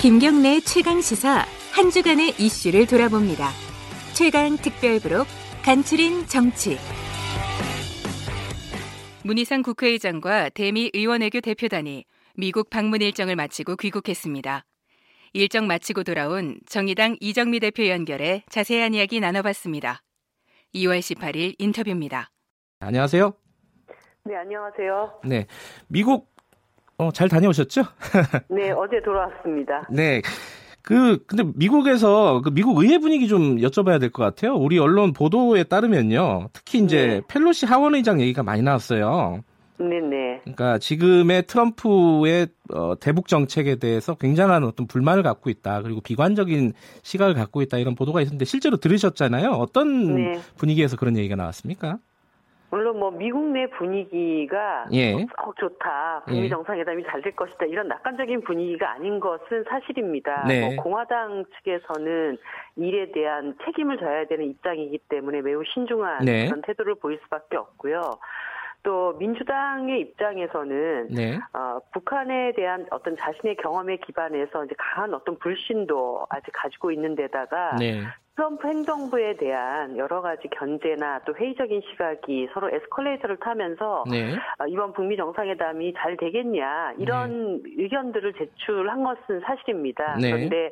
김경래 최강 시사 한 주간의 이슈를 돌아봅니다. 최강 특별부록 간추린 정치. 문희상 국회의장과 대미 의원외교 대표단이 미국 방문 일정을 마치고 귀국했습니다. 일정 마치고 돌아온 정의당 이정미 대표 연결해 자세한 이야기 나눠봤습니다. 2월 18일 인터뷰입니다. 안녕하세요. 네, 안녕하세요. 네. 미국 어, 잘 다녀오셨죠? 네, 어제 돌아왔습니다. 네. 그 근데 미국에서 그 미국 의회 분위기 좀 여쭤봐야 될 것 같아요. 우리 언론 보도에 따르면요. 특히 이제 네. 펠로시 하원 의장 얘기가 많이 나왔어요. 네네. 그러니까 지금의 트럼프의 어, 대북 정책에 대해서 굉장한 어떤 불만을 갖고 있다. 그리고 비관적인 시각을 갖고 있다. 이런 보도가 있었는데 실제로 들으셨잖아요. 어떤 네. 분위기에서 그런 얘기가 나왔습니까? 물론 뭐 미국 내 분위기가 예. 어, 좋다, 북미 예. 정상회담이 잘 될 것이다 이런 낙관적인 분위기가 아닌 것은 사실입니다. 네. 뭐 공화당 측에서는 일에 대한 책임을 져야 되는 입장이기 때문에 매우 신중한 네. 그런 태도를 보일 수밖에 없고요. 또 민주당의 입장에서는 네. 어, 북한에 대한 어떤 자신의 경험에 기반해서 이제 강한 어떤 불신도 아직 가지고 있는 데다가 네. 트럼프 행정부에 대한 여러 가지 견제나 또 회의적인 시각이 서로 에스컬레이터를 타면서 네. 어, 이번 북미 정상회담이 잘 되겠냐 이런 네. 의견들을 제출한 것은 사실입니다. 네. 그런데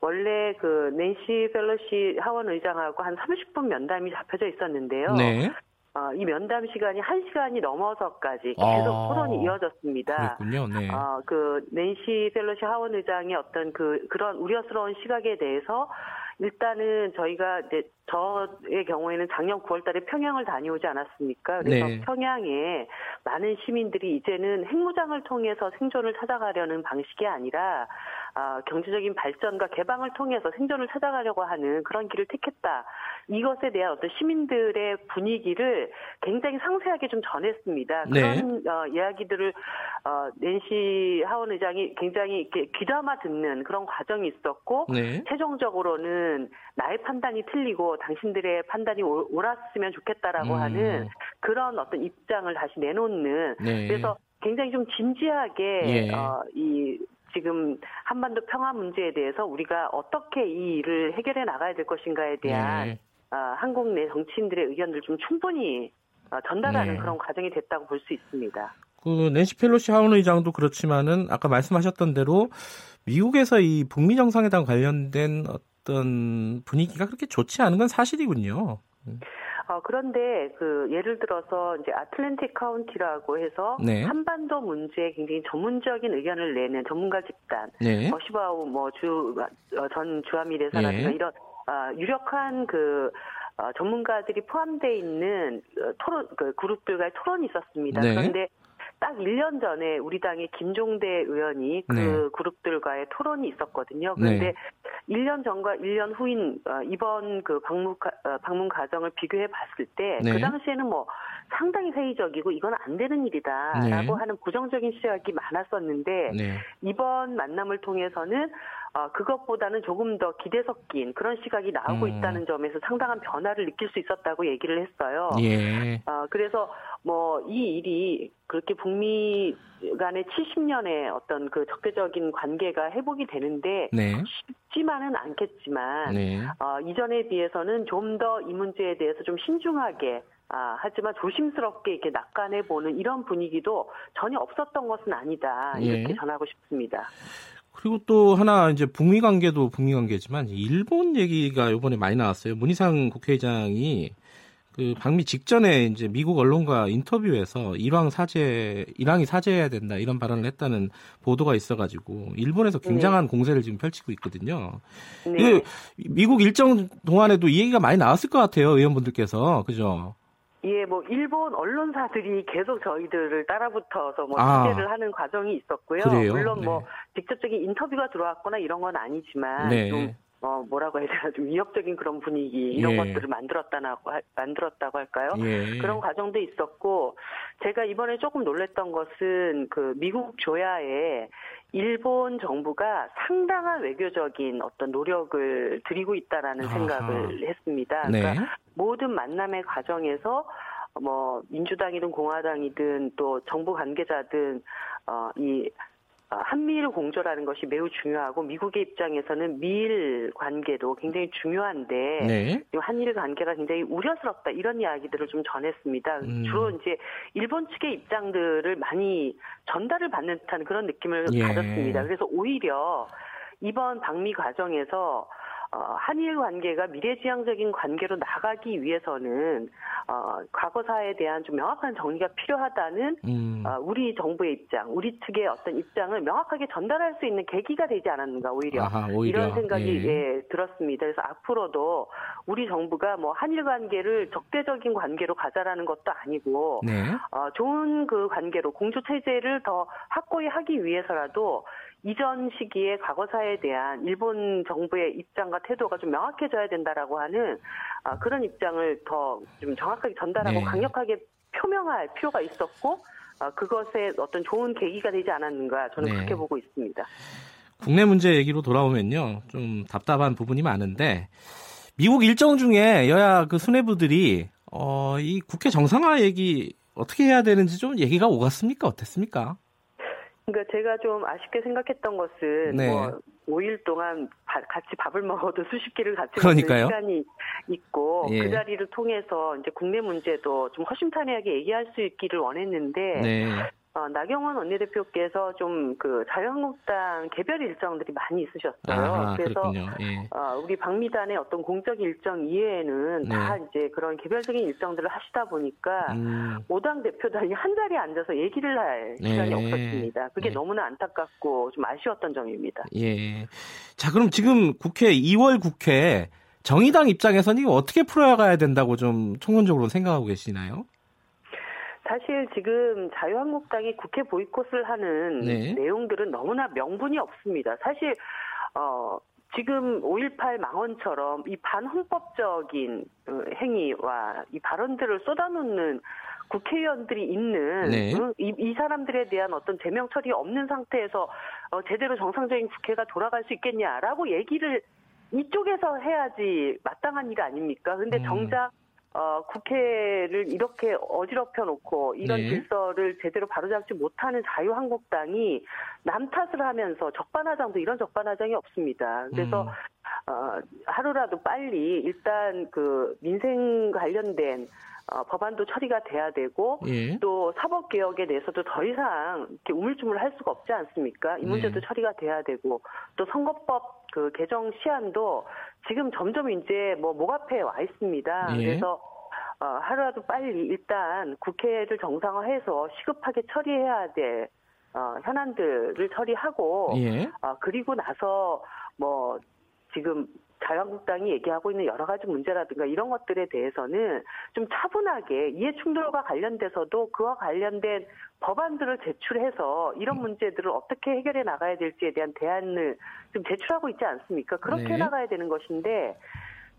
원래 그 낸시 펠로시 하원 의장하고 한 30분 면담이 잡혀져 있었는데요. 네. 어, 이 면담 시간이 한 시간이 넘어서까지 계속 아, 토론이 이어졌습니다. 그렇군요. 네. 어, 그 낸시 펠로시 하원 의장의 어떤 그 그런 우려스러운 시각에 대해서 일단은 저희가 이제 저의 경우에는 작년 9월달에 평양을 다녀오지 않았습니까? 그래서 네. 평양에 많은 시민들이 이제는 핵무장을 통해서 생존을 찾아가려는 방식이 아니라 어, 경제적인 발전과 개방을 통해서 생존을 찾아가려고 하는 그런 길을 택했다. 이것에 대한 어떤 시민들의 분위기를 굉장히 상세하게 좀 전했습니다. 네. 그런 어, 이야기들을 어, 낸시 하원 의장이 굉장히 이렇게 귀담아 듣는 그런 과정이 있었고 네. 최종적으로는 나의 판단이 틀리고 당신들의 판단이 옳았으면 좋겠다라고 음. 하는 그런 어떤 입장을 다시 내놓는 네. 그래서 굉장히 좀 진지하게 예. 어, 이 지금 한반도 평화 문제에 대해서 우리가 어떻게 이 일을 해결해 나가야 될 것인가에 대한 네. 어, 한국 내 정치인들의 의견을 좀 충분히 어, 전달하는 네. 그런 과정이 됐다고 볼 수 있습니다. 그 낸시 펠로시 하원 의장도 그렇지만은 아까 말씀하셨던 대로 미국에서 이 북미 정상회담 관련된 어떤 분위기가 그렇게 좋지 않은 건 사실이군요. 어, 그런데 그 예를 들어서 이제 아틀랜틱 카운티라고 해서 네. 한반도 문제에 굉장히 전문적인 의견을 내는 전문가 집단, 네. 버시바우 뭐주전 주한미래사라든가 예. 이런 어, 유력한 그 어, 전문가들이 포함되어 있는 어, 토론 그 그룹들과의 토론이 있었습니다. 네. 그런데 딱 1년 전에 우리 당의 김종대 의원이 그 네. 그룹들과의 토론이 있었거든요. 그런데 네. 1년 전과 1년 후인 어, 이번 그 방문 가- 어, 방문 과정을 비교해 봤을 때그 네. 당시에는 뭐 상당히 회의적이고 이건 안 되는 일이다라고 네. 하는 부정적인 시각이 많았었는데 네. 이번 만남을 통해서는 어, 그것보다는 조금 더 기대 섞인 그런 시각이 나오고 음. 있다는 점에서 상당한 변화를 느낄 수 있었다고 얘기를 했어요. 예. 어, 그래서 뭐 이 일이 그렇게 북미 간의 70년의 어떤 그 적대적인 관계가 회복이 되는데 네. 쉽지만은 않겠지만 네. 어, 이전에 비해서는 좀 더 이 문제에 대해서 좀 신중하게 아, 하지만 조심스럽게 이렇게 낙관해 보는 이런 분위기도 전혀 없었던 것은 아니다 이렇게 예. 전하고 싶습니다. 그리고 또 하나 이제 북미 관계도 북미 관계지만 일본 얘기가 이번에 많이 나왔어요. 문희상 국회의장이 그 방미 직전에 이제 미국 언론과 인터뷰에서 일왕 사죄, 일왕이 사죄해야 된다 이런 발언을 했다는 보도가 있어가지고 일본에서 굉장한 공세를 지금 펼치고 있거든요. 네. 그 미국 일정 동안에도 이 얘기가 많이 나왔을 것 같아요 의원분들께서 그죠? 예, 뭐 일본 언론사들이 계속 저희들을 따라붙어서 뭐 아. 취재를 하는 과정이 있었고요. 그래요? 물론 뭐 네. 직접적인 인터뷰가 들어왔거나 이런 건 아니지만 네. 좀 어, 뭐라고 해야 되나 좀 위협적인 그런 분위기 이런 예. 것들을 만들었다고 할- 만들었다고 할까요? 예. 그런 과정도 있었고 제가 이번에 조금 놀랬던 것은 그 미국 조야에 일본 정부가 상당한 외교적인 어떤 노력을 들이고 있다라는 아하. 생각을 했습니다. 네. 그러니까 모든 만남의 과정에서 뭐 민주당이든 공화당이든 또 정부 관계자든 어, 이 어, 한미일 공조라는 것이 매우 중요하고 미국의 입장에서는 미일 관계도 굉장히 중요한데 네. 한일 관계가 굉장히 우려스럽다 이런 이야기들을 좀 전했습니다. 음. 주로 이제 일본 측의 입장들을 많이 전달을 받는 듯한 그런 느낌을 예. 가졌습니다. 그래서 오히려 이번 방미 과정에서 어, 한일 관계가 미래지향적인 관계로 나가기 위해서는 어, 과거사에 대한 좀 명확한 정리가 필요하다는 음. 어, 우리 정부의 입장, 우리 측의 어떤 입장을 명확하게 전달할 수 있는 계기가 되지 않았는가 오히려, 아하, 오히려. 이런 생각이 예. 예, 들었습니다. 그래서 앞으로도 우리 정부가 뭐 한일 관계를 적대적인 관계로 가자라는 것도 아니고 네. 어, 좋은 그 관계로 공조 체제를 더 확고히 하기 위해서라도 이전 시기의 과거사에 대한 일본 정부의 입장과 태도가 좀 명확해져야 된다라고 하는 아, 그런 입장을 더 좀 정확하게 전달하고 네. 강력하게 표명할 필요가 있었고 아, 그것에 어떤 좋은 계기가 되지 않았는가 저는 네. 그렇게 보고 있습니다. 국내 문제 얘기로 돌아오면요. 좀 답답한 부분이 많은데 미국 일정 중에 여야 그 수뇌부들이 어, 이 국회 정상화 얘기 어떻게 해야 되는지 좀 얘기가 오갔습니까? 어땠습니까? 그러니까 제가 좀 아쉽게 생각했던 것은 네. 뭐 5일 동안 바- 같이 밥을 먹어도 수십 끼를 같이 그러니까요. 먹는 시간이 있고 예. 그 자리를 통해서 이제 국내 문제도 좀 허심탄회하게 얘기할 수 있기를 원했는데 네. 어, 나경원 원내대표께서 좀 그 자유한국당 개별 일정들이 많이 있으셨어요. 아, 그래서. 예. 어, 우리 박미단의 어떤 공적 일정 이외에는 네. 다 이제 그런 개별적인 일정들을 하시다 보니까 음, 오당 대표단이 한 자리에 앉아서 얘기를 할 네. 시간이 없었습니다. 그게 네. 너무나 안타깝고 좀 아쉬웠던 점입니다. 예. 자, 그럼 지금 국회 2월 국회 정의당 입장에서는 이거 어떻게 풀어가야 된다고 좀 총론적으로 생각하고 계시나요? 사실 지금 자유한국당이 국회 보이콧을 하는 네. 내용들은 너무나 명분이 없습니다. 사실 어 지금 5.18 망언처럼 이 반헌법적인 어, 행위와 이 발언들을 쏟아놓는 국회의원들이 있는 네. 응? 이, 이 사람들에 대한 어떤 제명 처리 없는 상태에서 어, 제대로 정상적인 국회가 돌아갈 수 있겠냐라고 얘기를 이쪽에서 해야지 마땅한 일 아닙니까? 근데 음. 정작 어, 국회를 이렇게 어지럽혀 놓고 이런 네. 질서를 제대로 바로잡지 못하는 자유한국당이 남 탓을 하면서 적반하장도 이런 적반하장이 없습니다. 그래서 음. 어, 하루라도 빨리 일단 그 민생 관련된 어, 법안도 처리가 돼야 되고 예. 또 사법 개혁에 대해서도 더 이상 이렇게 우물쭈물할 수가 없지 않습니까? 이 문제도 네. 처리가 돼야 되고 또 선거법 그 개정 시한도 지금 점점 이제 뭐 목 앞에 와 있습니다. 예. 그래서 어, 하루라도 빨리 일단 국회를 정상화해서 시급하게 처리해야 될 어, 현안들을 처리하고 예. 어, 그리고 나서 뭐 지금 자유한국당이 얘기하고 있는 여러 가지 문제라든가 이런 것들에 대해서는 좀 차분하게 이해 충돌과 관련돼서도 그와 관련된 법안들을 제출해서 이런 음. 문제들을 어떻게 해결해 나가야 될지에 대한 대안을 좀 제출하고 있지 않습니까? 그렇게 네. 나가야 되는 것인데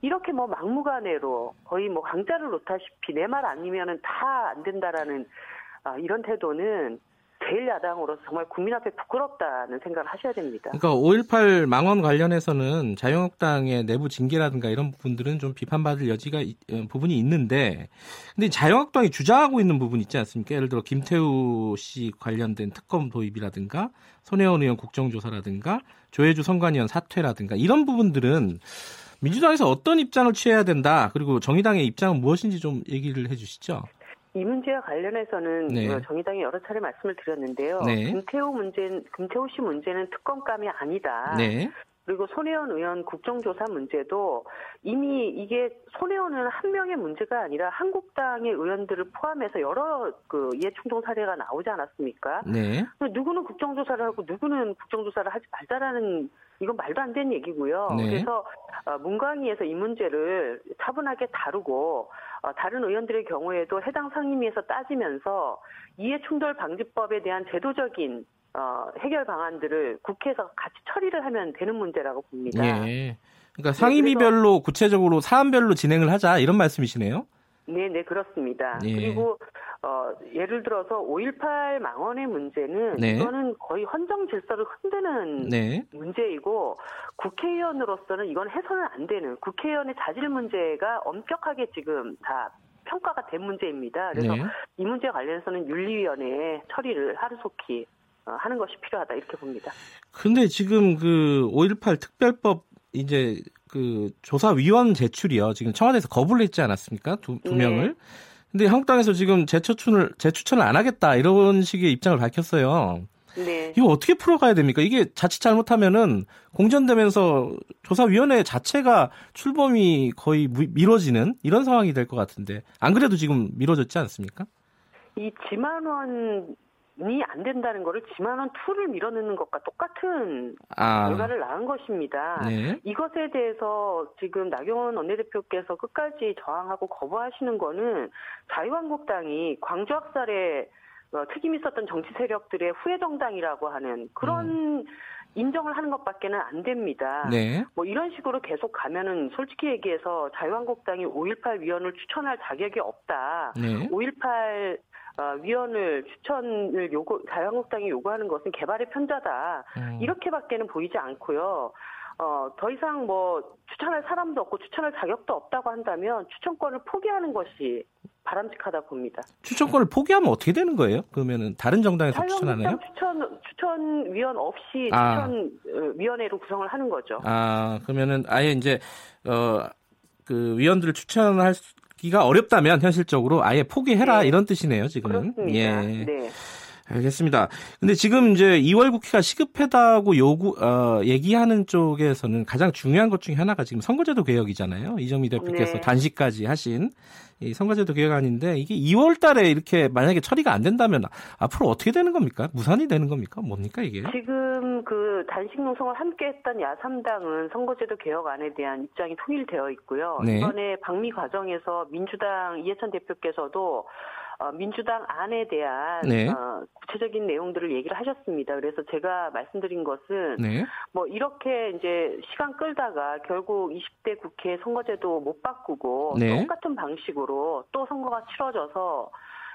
이렇게 뭐 막무가내로 거의 뭐 강자를 놓다시피 내 말 아니면은 다 안 된다라는 아, 이런 태도는 제1야당으로서 정말 국민 앞에 부끄럽다는 생각을 하셔야 됩니다. 그러니까 5.18 망언 관련해서는 자유한국당의 내부 징계라든가 이런 부분들은 좀 비판받을 여지가 있- 어, 부분이 있는데 근데 자유한국당이 주장하고 있는 부분 있지 않습니까? 예를 들어 김태우 씨 관련된 특검 도입이라든가 손혜원 의원 국정조사라든가 조혜주 선관위원 사퇴라든가 이런 부분들은 민주당에서 어떤 입장을 취해야 된다 그리고 정의당의 입장은 무엇인지 좀 얘기를 해 주시죠. 이 문제와 관련해서는 네. 어, 정의당이 여러 차례 말씀을 드렸는데요. 네. 김태호 문제, 김태호 씨 문제는 특검감이 아니다. 네, 그리고 손혜원 의원 국정조사 문제도 이미 이게 손혜원 은 한 명의 문제가 아니라 한국당의 의원들을 포함해서 여러 그 이해충돌 사례가 나오지 않았습니까? 네, 누구는 국정조사를 하고 누구는 국정조사를 하지 말자라는 이건 말도 안 되는 얘기고요. 네. 그래서 어, 문광위에서 이 문제를 차분하게 다루고 어, 다른 의원들의 경우에도 해당 상임위에서 따지면서 이해충돌 방지법에 대한 제도적인 어, 해결 방안들을 국회에서 같이 처리를 하면 되는 문제라고 봅니다. 예. 그러니까 상임위별로 구체적으로 사안별로 진행을 하자 이런 말씀이시네요. 네, 네, 그렇습니다. 예. 그리고 어, 예를 들어서 5.18 망언의 문제는 네. 이거는 거의 헌정 질서를 흔드는 네, 문제이고 국회의원으로서는 이건 해서는 안 되는 국회의원의 자질 문제가 엄격하게 지금 다 평가가 된 문제입니다. 그래서 네. 이 문제 관련해서는 윤리위원회에 처리를 하루속히 하는 것이 필요하다 이렇게 봅니다. 근데 지금 그 5.18 특별법 이제 그 조사위원 제출이요. 지금 청와대에서 거부를 했지 않았습니까? 두, 두 네. 명을. 근데 한국당에서 지금 재추천을 재추천을 안 하겠다 이런 식의 입장을 밝혔어요. 네. 이거 어떻게 풀어가야 됩니까? 이게 자칫 잘못하면은 공전되면서 조사위원회 자체가 출범이 거의 미뤄지는 이런 상황이 될 것 같은데 안 그래도 지금 미뤄졌지 않습니까? 이 지만원 이안 된다는 거를 지만원 2를 밀어넣는 것과 똑같은 아. 결과를 낳은 것입니다. 네. 이것에 대해서 지금 나경원 원내대표께서 끝까지 저항하고 거부하시는 거는 자유한국당이 광주 학살에 어, 특임 있었던 정치 세력들의 후예 정당이라고 하는 그런 음. 인정을 하는 것밖에는 안 됩니다. 네. 뭐 이런 식으로 계속 가면은 솔직히 얘기해서 자유한국당이 5.18 위원을 추천할 자격이 없다. 네. 5.18 어, 위원을 추천을 요구 자유한국당이 요구하는 것은 개발의 편자다. 음. 이렇게밖에는 보이지 않고요. 어, 더 이상 뭐 추천할 사람도 없고 추천할 자격도 없다고 한다면 추천권을 포기하는 것이 바람직하다 봅니다. 추천권을 포기하면 어떻게 되는 거예요? 그러면은 다른 정당에서 추천하나요? 추천 추천 위원 없이 아. 추천 위원회로 구성을 하는 거죠. 아 그러면은 아예 이제 어 그 위원들을 추천할 기가 어렵다면 현실적으로 아예 포기해라 네. 이런 뜻이네요, 지금은. 그렇습니다. 예. 네. 알겠습니다. 근데 지금 이제 2월 국회가 시급하다고 요구 어, 얘기하는 쪽에서는 가장 중요한 것 중에 하나가 지금 선거제도 개혁이잖아요. 이정미 대표께서 네. 단식까지 하신 이 선거제도 개혁안인데 이게 2월 달에 이렇게 만약에 처리가 안 된다면 앞으로 어떻게 되는 겁니까? 무산이 되는 겁니까? 뭡니까 이게? 지금 그 단식 농성을 함께 했던 야3당은 선거제도 개혁안에 대한 입장이 통일되어 있고요. 네. 이번에 방미 과정에서 민주당 이해찬 대표께서도 어, 민주당 안에 대한 네. 어, 구체적인 내용들을 얘기를 하셨습니다. 그래서 제가 말씀드린 것은 네. 뭐 이렇게 이제 시간 끌다가 결국 20대 국회 선거제도 못 바꾸고 네. 똑같은 방식으로 또 선거가 치러져서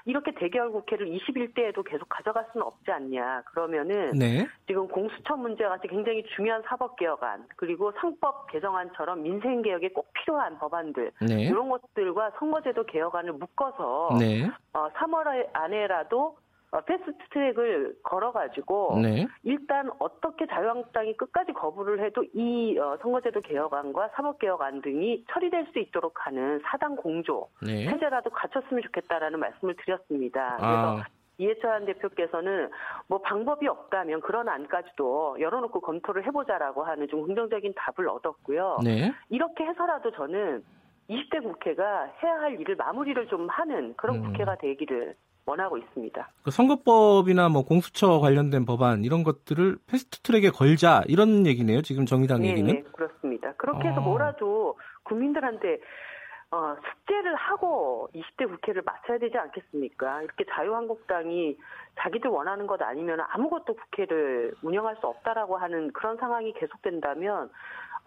이렇게 대결 국회를 21대에도 계속 가져갈 수는 없지 않냐. 그러면은 네. 지금 공수처 문제가 굉장히 중요한 사법 개혁안 그리고 상법 개정안처럼 민생 개혁에 꼭 필요한 법안들 네. 이런 것들과 선거제도 개혁안을 묶어서 네. 어, 3월 안에라도 어, 패스트 트랙을 걸어가지고 네. 일단 어떻게 자유한국당이 끝까지 거부를 해도 이 어, 선거제도 개혁안과 사법개혁안 등이 처리될 수 있도록 하는 사당 공조 네. 체제라도 갖췄으면 좋겠다라는 말씀을 드렸습니다. 아. 그래서 이해찬 대표께서는 뭐 방법이 없다면 그런 안까지도 열어놓고 검토를 해보자라고 하는 좀 긍정적인 답을 얻었고요. 네. 이렇게 해서라도 저는 20대 국회가 해야 할 일을 마무리를 좀 하는 그런 음. 국회가 되기를 원하고 있습니다. 그 선거법이나 뭐 공수처 관련된 법안 이런 것들을 패스트트랙에 걸자 이런 얘기네요. 지금 정의당 네, 얘기는. 네, 그렇습니다. 그렇게 해서 어. 뭐라도 국민들한테 어, 숙제를 하고 20대 국회를 마쳐야 되지 않겠습니까? 이렇게 자유한국당이 자기들 원하는 것 아니면 아무것도 국회를 운영할 수 없다라고 하는 그런 상황이 계속된다면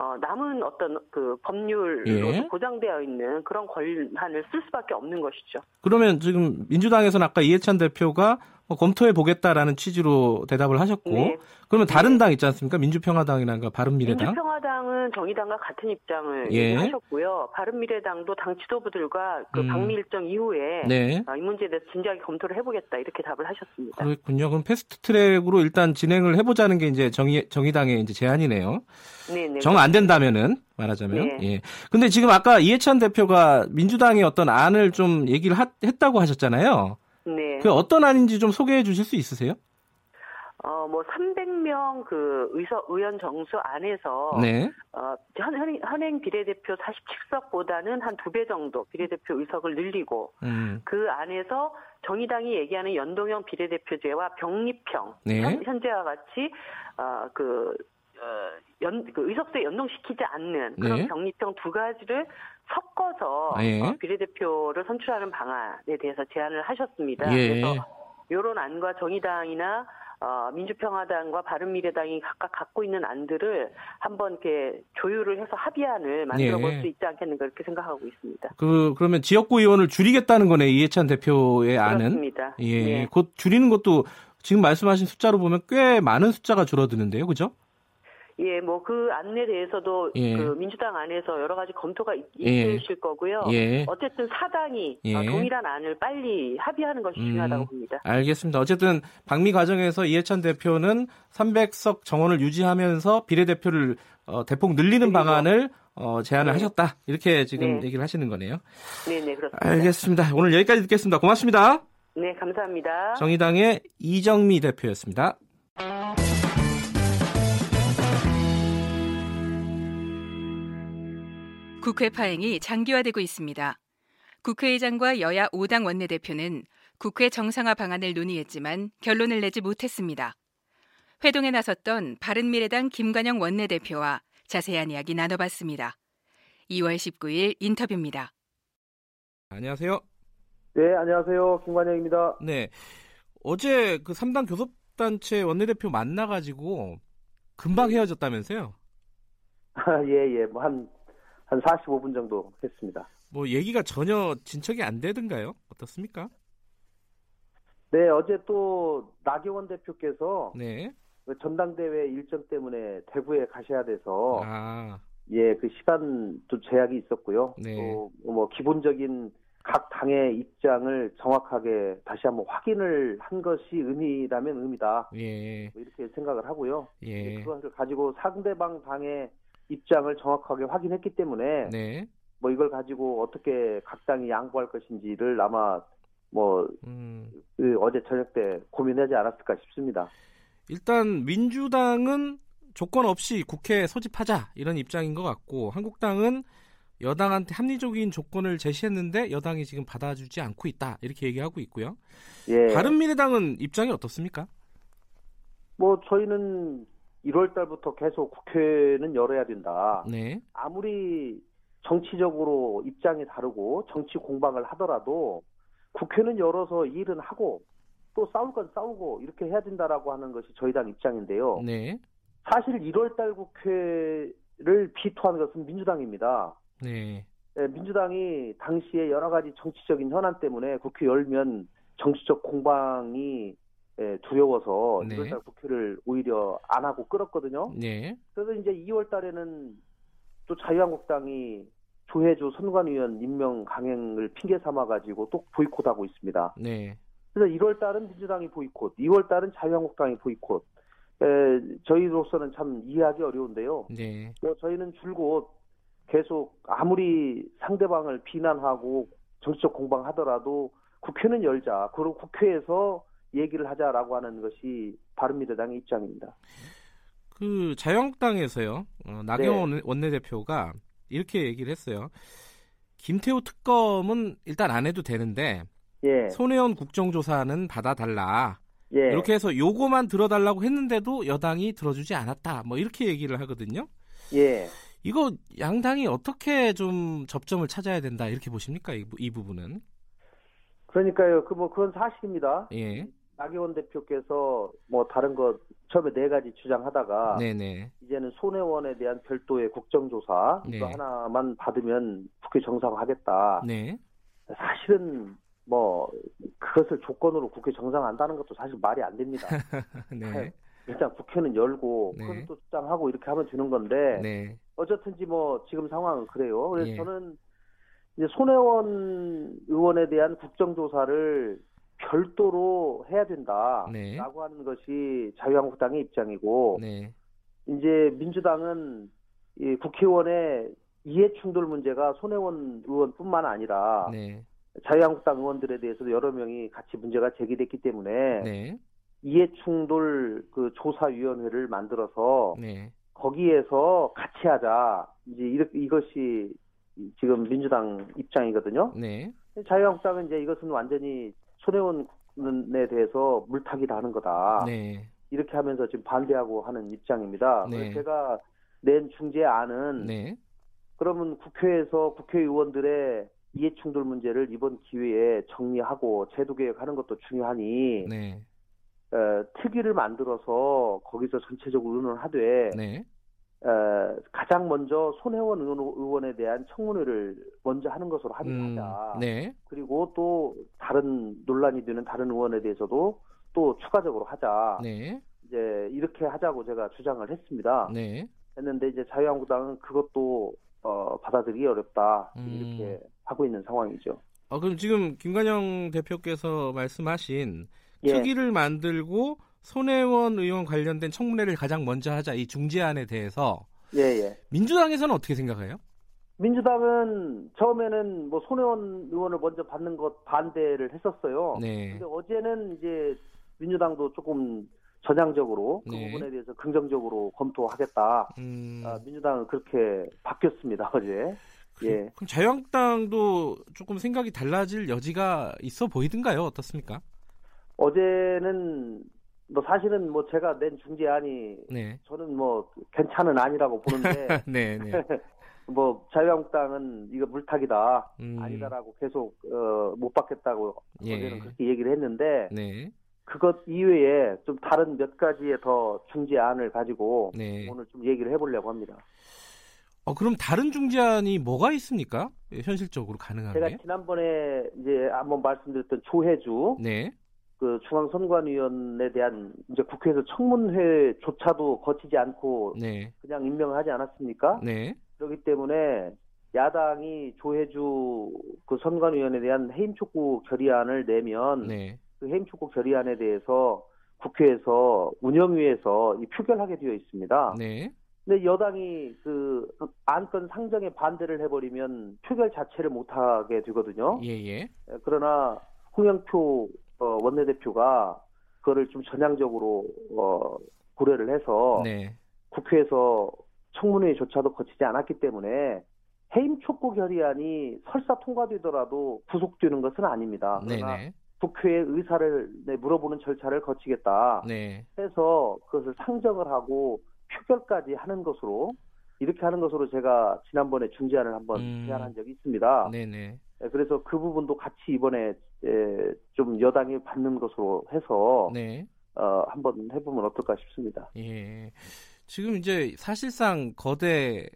어, 남은 어떤 그 법률로 예. 보장되어 있는 그런 권한을 쓸 수밖에 없는 것이죠. 그러면 지금 민주당에서는 아까 이해찬 대표가 뭐 검토해 보겠다라는 취지로 대답을 하셨고 네. 그러면 다른 네. 당 있지 않습니까? 민주평화당이나 바른미래당. 민주평화당은 정의당과 같은 입장을 예. 하셨고요. 바른미래당도 당 지도부들과 그 음. 방미 일정 이후에 네. 어, 이 문제에 대해서 진지하게 검토를 해보겠다 이렇게 답을 하셨습니다. 그렇군요. 그럼 패스트트랙으로 일단 진행을 해보자는 게 이제 정의 정의당의 이제 제안이네요. 네네. 정안 된다면은 말하자면. 네. 예. 근데 지금 아까 이해찬 대표가 민주당의 어떤 안을 좀 얘기를 하, 했다고 하셨잖아요. 네. 그 어떤 안인지 좀 소개해 주실 수 있으세요? 어, 뭐, 300명 그 의서, 의원 정수 안에서, 네. 어, 현, 현, 현행 비례대표 47석보다는 한 두 배 정도 비례대표 의석을 늘리고, 음. 그 안에서 정의당이 얘기하는 연동형 비례대표제와 병립형, 네. 현, 재와 같이, 어, 그, 어, 연, 그 의석수에 연동시키지 않는 그런 네. 병립형 두 가지를 섞어서 예. 어, 비례대표를 선출하는 방안에 대해서 제안을 하셨습니다. 예. 그래서 이런 안과 정의당이나 어, 민주평화당과 바른미래당이 각각 갖고 있는 안들을 한번 이렇게 조율을 해서 합의안을 만들어 볼수 예. 있지 않겠는가 이렇게 생각하고 있습니다. 그 그러면 지역구 의원을 줄이겠다는 거네 이해찬 대표의 안은. 그렇습니다. 예, 네. 곧 줄이는 것도 지금 말씀하신 숫자로 보면 꽤 많은 숫자가 줄어드는데요, 그죠? 예, 뭐 그 안에 대해서도 예. 그 민주당 안에서 여러 가지 검토가 있- 예. 있으실 거고요. 예. 어쨌든 사당이 예. 어, 동일한 안을 빨리 합의하는 것이 음. 중요하다고 봅니다. 알겠습니다. 어쨌든 방미 과정에서 이해찬 대표는 300석 정원을 유지하면서 비례대표를 어, 대폭 늘리는. 방안을 어, 제안을 네. 하셨다. 이렇게 지금 네. 얘기를 하시는 거네요. 네, 네, 그렇습니다. 알겠습니다. 오늘 여기까지 듣겠습니다. 고맙습니다. 네, 감사합니다. 정의당의 이정미 대표였습니다. 국회 파행이 장기화되고 있습니다. 국회의장과 여야 5당 원내대표는 국회 정상화 방안을 논의했지만 결론을 내지 못했습니다. 회동에 나섰던 바른미래당 김관영 원내대표와 자세한 이야기 나눠봤습니다. 2월 19일 인터뷰입니다. 안녕하세요. 네, 안녕하세요. 김관영입니다. 네. 어제 그 3당 교섭단체 원내대표 만나가지고 금방 헤어졌다면서요? 아, 예, 예. 뭐 한, 한 45분 정도 했습니다. 뭐 얘기가 전혀 진척이 안 되던가요? 어떻습니까? 네, 어제 또 나경원 대표께서 네. 그 전당대회 일정 때문에 대구에 가셔야 돼서 아, 예, 그 시간도 제약이 있었고요. 네. 또뭐 기본적인 각 당의 입장을 정확하게 다시 한번 확인을 한 것이 의미라면 의미다. 예, 뭐 이렇게 생각을 하고요. 예. 그것을 가지고 상대방 당의 입장을 정확하게 확인했기 때문에 네. 뭐 이걸 가지고 어떻게 각 당이 양보할 것인지를 아마 뭐 음, 그 어제 저녁 때 고민하지 않았을까 싶습니다. 일단 민주당은 조건 없이 국회 소집하자 이런 입장인 것 같고 한국당은 여당한테 합리적인 조건을 제시했는데 여당이 지금 받아주지 않고 있다 이렇게 얘기하고 있고요. 예. 바른미래당은 입장이 어떻습니까? 뭐 저희는 1월 달부터 계속 국회는 열어야 된다. 네, 아무리 정치적으로 입장이 다르고 정치 공방을 하더라도 국회는 열어서 일은 하고 또 싸울 건 싸우고 이렇게 해야 된다라고 하는 것이 저희 당 입장인데요. 네, 사실 1월 달 국회를 비토한 것은 민주당입니다. 네, 예, 민주당이 당시에 여러 가지 정치적인 현안 때문에 국회 열면 정치적 공방이 예, 두려워서 네. 1월달 국회를 오히려 안 하고 끌었거든요. 네, 그래서 이제 2월 달에는 또 자유한국당이 조혜주 선관위원 임명 강행을 핑계 삼아 가지고 또 보이콧하고 있습니다. 네, 그래서 1월 달은 민주당이 보이콧, 2월 달은 자유한국당이 보이콧. 에, 저희로서는 참 이해하기 어려운데요. 네, 뭐 저희는 줄곧 계속 아무리 상대방을 비난하고 정치적 공방하더라도 국회는 열자. 그리고 국회에서 얘기를 하자라고 하는 것이 바른미래당의 입장입니다. 그 자유한국당에서요 어, 나경원 원내대표가 이렇게 얘기를 했어요. 김태호 특검은 일단 안 해도 되는데 예, 손혜원 국정조사는 받아달라. 예, 이렇게 해서 요거만 들어달라고 했는데도 여당이 들어주지 않았다. 뭐 이렇게 얘기를 하거든요. 예. 이거 양당이 어떻게 좀 접점을 찾아야 된다 이렇게 보십니까? 이, 부- 이 부분은? 그러니까요, 그 뭐 그건 사실입니다. 예, 나경원 대표께서 뭐 다른 거 처음에 네 가지 주장하다가 네네, 이제는 손혜원에 대한 별도의 국정조사 네. 이거 하나만 받으면 국회 정상화하겠다. 네, 사실은 뭐 그것을 조건으로 국회 정상화한다는 것도 사실 말이 안 됩니다. 네, 일단 국회는 열고 네. 그것도 주장하고 이렇게 하면 되는 건데 네, 어쨌든지 뭐 지금 상황은 그래요. 그래서 예. 저는 이제 손혜원 의원에 대한 국정조사를 별도로 해야 된다라고 네. 하는 것이 자유한국당의 입장이고 네, 이제 민주당은 이 국회의원의 이해 충돌 문제가 손혜원 의원뿐만 아니라 네, 자유한국당 의원들에 대해서도 여러 명이 같이 문제가 제기됐기 때문에 네, 이해 충돌 그 조사위원회를 만들어서 네, 거기에서 같이 하자. 이제 이렇- 이것이 지금 민주당 입장이거든요. 네, 자유한국당은 이제 이것은 완전히 손혜원에 대해서 물타기를 하는 거다. 네, 이렇게 하면서 지금 반대하고 하는 입장입니다. 네. 제가 낸 중재안은 네, 그러면 국회에서 국회의원들의 이해충돌 문제를 이번 기회에 정리하고 제도 개혁하는 것도 중요하니 네, 어, 특위를 만들어서 거기서 전체적으로 의논하되 네, 어, 가장 먼저 손혜원 의원, 의원 에 대한 청문회를 먼저 하는 것으로 음, 합의하자. 네, 그리고 또 다른 논란이 되는 다른 의원에 대해서도 또 추가적으로 하자. 네, 이제 이렇게 하자고 제가 주장을 했습니다. 네. 했는데 이제 자유한국당은 그것도 어, 받아들이기 어렵다 음. 이렇게 하고 있는 상황이죠. 어, 그럼 지금 김관영 대표께서 말씀하신 예. 특위를 만들고 손혜원 의원 관련된 청문회를 가장 먼저 하자 이 중재안에 대해서 예, 예. 민주당에서는 어떻게 생각해요? 민주당은 처음에는 뭐 손혜원 의원을 먼저 받는 것 반대를 했었어요. 네. 근데 어제는 이제 민주당도 조금 전향적으로 그 네. 부분에 대해서 긍정적으로 검토하겠다. 음, 아, 민주당은 그렇게 바뀌었습니다 어제. 예. 그럼 자유한국당도 조금 생각이 달라질 여지가 있어 보이던가요? 어떻습니까? 어제는 뭐 사실은 뭐 제가 낸 중재안이 네. 저는 뭐 괜찮은 아니라고 보는데 네, 네. 뭐 자유한국당은 이거 물타기다 음, 아니다라고 계속 어, 못 받겠다고 예. 어제는 그렇게 얘기를 했는데 네. 그것 이외에 좀 다른 몇 가지의 더 중재안을 가지고 네. 오늘 좀 얘기를 해보려고 합니다. 어, 그럼 다른 중재안이 뭐가 있습니까? 예, 현실적으로 가능한 제가 게? 지난번에 이제 한번 말씀드렸던 조혜주 네. 그 중앙선관위원에 대한 이제 국회에서 청문회조차도 거치지 않고 네. 그냥 임명하지 않았습니까? 네. 그렇기 때문에 야당이 조혜주 그 선관위원에 대한 해임 촉구 결의안을 내면 네. 그 해임 촉구 결의안에 대해서 국회에서 운영위에서 이 표결하게 되어 있습니다. 네. 근데 여당이 그 안건 상정에 반대를 해버리면 표결 자체를 못하게 되거든요. 예, 예. 그러나 홍영표 어, 원내대표가 그거를 좀 전향적으로 어, 고려를 해서 네. 국회에서 청문회조차도 거치지 않았기 때문에 해임 촉구 결의안이 설사 통과되더라도 구속되는 것은 아닙니다. 네, 그러나 네. 국회의 의사를 네, 물어보는 절차를 거치겠다 네. 해서 그것을 상정을 하고 표결까지 하는 것으로 이렇게 하는 것으로 제가 지난번에 중재안을 한번 음. 제안한 적이 있습니다. 네, 네. 예, 그래서 그 부분도 같이 이번에 예, 좀 여당이 받는 것으로 해서 네. 어, 한번 해보면 어떨까 싶습니다. 예. 지금 이제 사실상 거대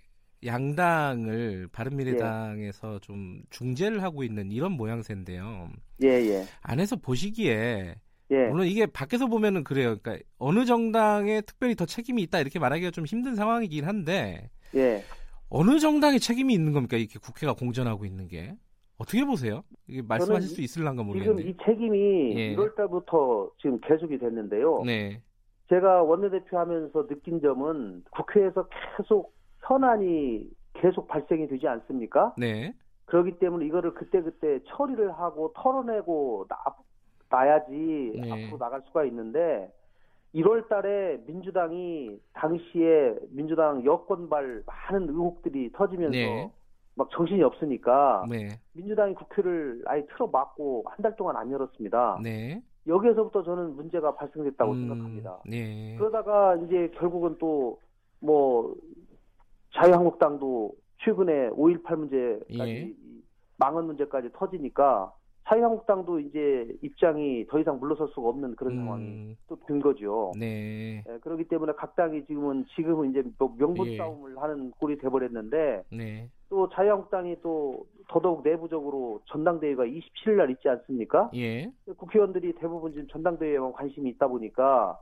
양당을 바른미래당에서 좀 중재를 하고 있는 이런 모양새인데요. 예, 예, 안에서 보시기에 예, 물론 이게 밖에서 보면은 그래요. 그러니까 어느 정당에 특별히 더 책임이 있다 이렇게 말하기가 좀 힘든 상황이긴 한데 예. 어느 정당에 책임이 있는 겁니까? 이렇게 국회가 공전하고 있는 게 어떻게 보세요? 이게 말씀하실 수 있을란가 지금 모르겠는데. 이 책임이 예. 1월 달부터 지금 계속이 됐는데요. 네, 제가 원내대표 하면서 느낀 점은 국회에서 계속 현안이 계속 발생이 되지 않습니까? 네, 그렇기 때문에 이거를 그때그때 처리를 하고 털어내고 나, 놔야지 네. 앞으로 나갈 수가 있는데 1월 달에 민주당이 당시에 민주당 여권발 많은 의혹들이 터지면서 네. 막 정신이 없으니까 네, 민주당이 국회를 아예 틀어막고 한 달 동안 안 열었습니다. 네. 여기에서부터 저는 문제가 발생됐다고 음, 생각합니다. 네, 그러다가 이제 결국은 또 뭐 자유한국당도 최근에 5.18 문제까지 예. 이 망언 문제까지 터지니까 자유한국당도 이제 입장이 더 이상 물러설 수가 없는 그런 상황이 음, 또된 거죠. 네, 예, 그렇기 때문에 각 당이 지금은 지금은 이제 뭐 명분 예. 싸움을 하는 꼴이 돼버렸는데 네, 또 자유한국당이 또 더더욱 내부적으로 전당대회가 27일 날 있지 않습니까? 예, 국회의원들이 대부분 지금 전당대회에만 관심이 있다 보니까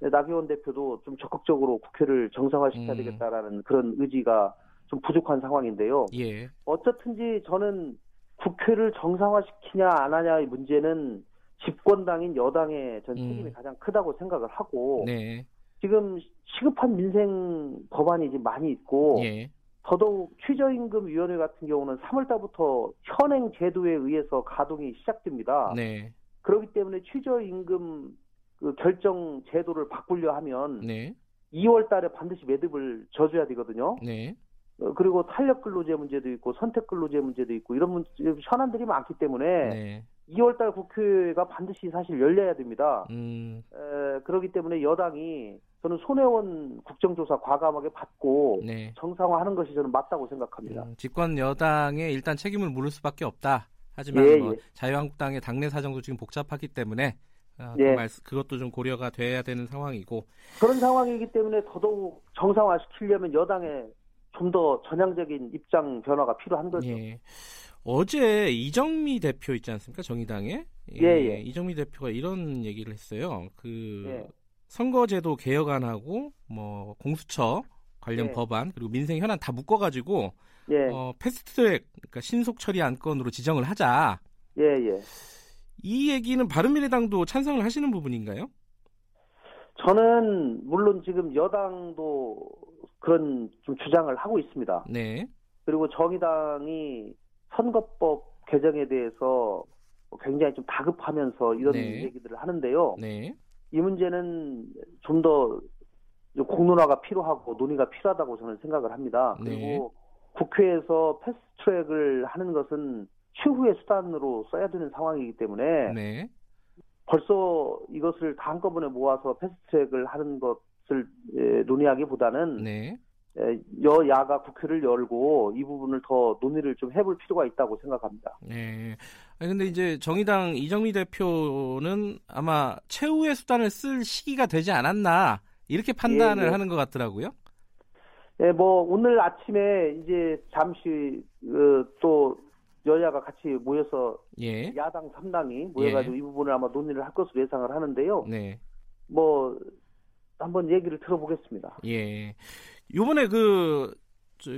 나경원 대표도 좀 적극적으로 국회를 정상화시켜야 음. 되겠다라는 그런 의지가 좀 부족한 상황인데요. 예, 어쨌든지 저는 국회를 정상화시키냐 안 하냐의 문제는 집권당인 여당의 전 음. 책임이 가장 크다고 생각을 하고 네, 지금 시급한 민생 법안이 지금 많이 있고 예, 더더욱 최저임금위원회 같은 경우는 3월 달부터 현행 제도에 의해서 가동이 시작됩니다. 네, 그렇기 때문에 최저임금 그 결정 제도를 바꾸려 하면 네, 2월 달에 반드시 매듭을 져줘야 되거든요. 네, 어, 그리고 탄력 근로제 문제도 있고 선택 근로제 문제도 있고 이런 문제, 현안들이 많기 때문에 네, 2월 달 국회가 반드시 사실 열려야 됩니다. 음, 에, 그렇기 때문에 여당이 저는 손혜원 국정조사 과감하게 받고 네. 정상화하는 것이 저는 맞다고 생각합니다. 음, 집권 여당에 일단 책임을 물을 수밖에 없다. 하지만 예, 뭐 예. 자유한국당의 당내 사정도 지금 복잡하기 때문에 어, 그 예. 말- 그것도 좀 고려가 돼야 되는 상황이고 그런 상황이기 때문에 더더욱 정상화시키려면 여당의 좀 더 전향적인 입장 변화가 필요한 거죠. 예. 어제 이정미 대표 있지 않습니까? 정의당에 예, 예. 이정미 대표가 이런 얘기를 했어요. 그 예. 선거제도 개혁안하고 뭐 공수처 관련 예. 법안 그리고 민생 현안 다 묶어가지고 예, 어, 패스트트랙 그러니까 신속 처리 안건으로 지정을 하자. 예, 예. 이 얘기는 바른미래당도 찬성을 하시는 부분인가요? 저는 물론 지금 여당도 그런 좀 주장을 하고 있습니다. 네, 그리고 정의당이 선거법 개정에 대해서 굉장히 좀 다급하면서 이런 네. 얘기들을 하는데요. 네, 이 문제는 좀 더 공론화가 필요하고 논의가 필요하다고 저는 생각을 합니다. 네. 그리고 국회에서 패스트트랙을 하는 것은 최후의 수단으로 써야 되는 상황이기 때문에 네, 벌써 이것을 다 한꺼번에 모아서 패스트트랙을 하는 것 을 예, 논의하기보다는 네. 예, 여야가 국회를 열고 이 부분을 더 논의를 좀 해볼 필요가 있다고 생각합니다. 네. 아니, 근데 이제 정의당 이정미 대표는 아마 최후의 수단을 쓸 시기가 되지 않았나 이렇게 판단을 예, 예. 하는 것 같더라고요. 예, 뭐 오늘 아침에 이제 잠시 어, 또 여야가 같이 모여서 예, 야당 3당이 모여가지고 이 부분을 아마 논의를 할 것으로 예상을 하는데요. 네, 뭐 한번 얘기를 들어보겠습니다. 예. 요번에 그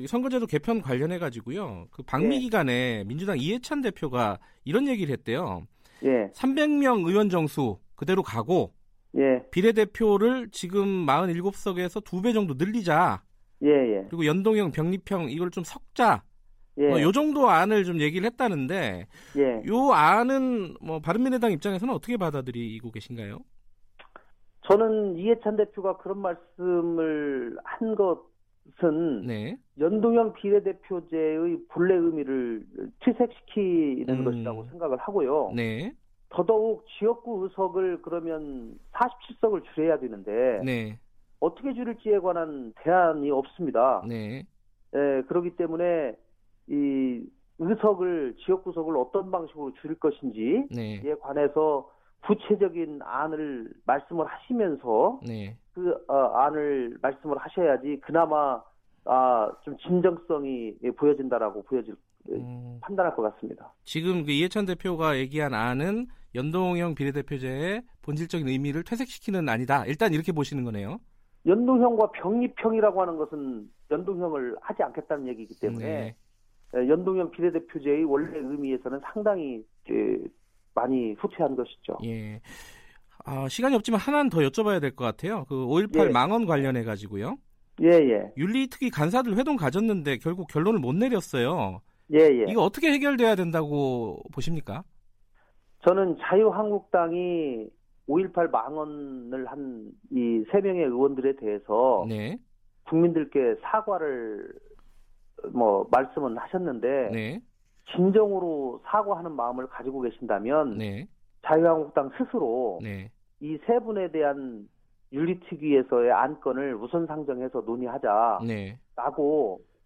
선거제도 개편 관련해 가지고요. 그 방미 예. 기간에 민주당 이해찬 대표가 이런 얘기를 했대요. 예, 300명 의원 정수 그대로 가고 예, 비례대표를 지금 47석에서 두 배 정도 늘리자. 예, 예, 그리고 연동형 병립형 이걸 좀 섞자. 예, 뭐 요 정도 안을 좀 얘기를 했다는데 예. 요 안은 뭐 바른미래당 입장에서는 어떻게 받아들이고 계신가요? 저는 이해찬 대표가 그런 말씀을 한 것은 네. 연동형 비례대표제의 본래 의미를 퇴색시키는 음. 것이라고 생각을 하고요. 네. 더더욱 지역구 의석을 그러면 47석을 줄여야 되는데 네. 어떻게 줄일지에 관한 대안이 없습니다. 네. 예, 그렇기 때문에 이 의석을 지역구석을 어떤 방식으로 줄일 것인지에 네. 관해서 구체적인 안을 말씀을 하시면서 네. 그 어, 안을 말씀을 하셔야지 그나마 아, 좀 진정성이 보여진다라고 보여질 음, 판단할 것 같습니다. 지금 그 이해찬 대표가 얘기한 안은 연동형 비례대표제의 본질적인 의미를 퇴색시키는 안이다. 일단 이렇게 보시는 거네요. 연동형과 병립형이라고 하는 것은 연동형을 하지 않겠다는 얘기이기 때문에 네. 예, 연동형 비례대표제의 원래 의미에서는 상당히 예, 많이 후퇴한 것이죠. 예. 아, 시간이 없지만 하나는 더 여쭤봐야 될 것 같아요. 그 5.18 예. 망언 관련해 가지고요. 예, 예, 윤리특위 간사들 회동 가졌는데 결국 결론을 못 내렸어요. 예, 예. 이거 어떻게 해결돼야 된다고 보십니까? 저는 자유한국당이 5.18 망언을 한 이 세 명의 의원들에 대해서 네. 국민들께 사과를 뭐 말씀은 하셨는데 네. 진정으로 사과하는 마음을 가지고 계신다면 네. 자유한국당 스스로 네. 이세 분에 대한 윤리특위에서의 안건을 우선 상정해서 논의하자라고 네.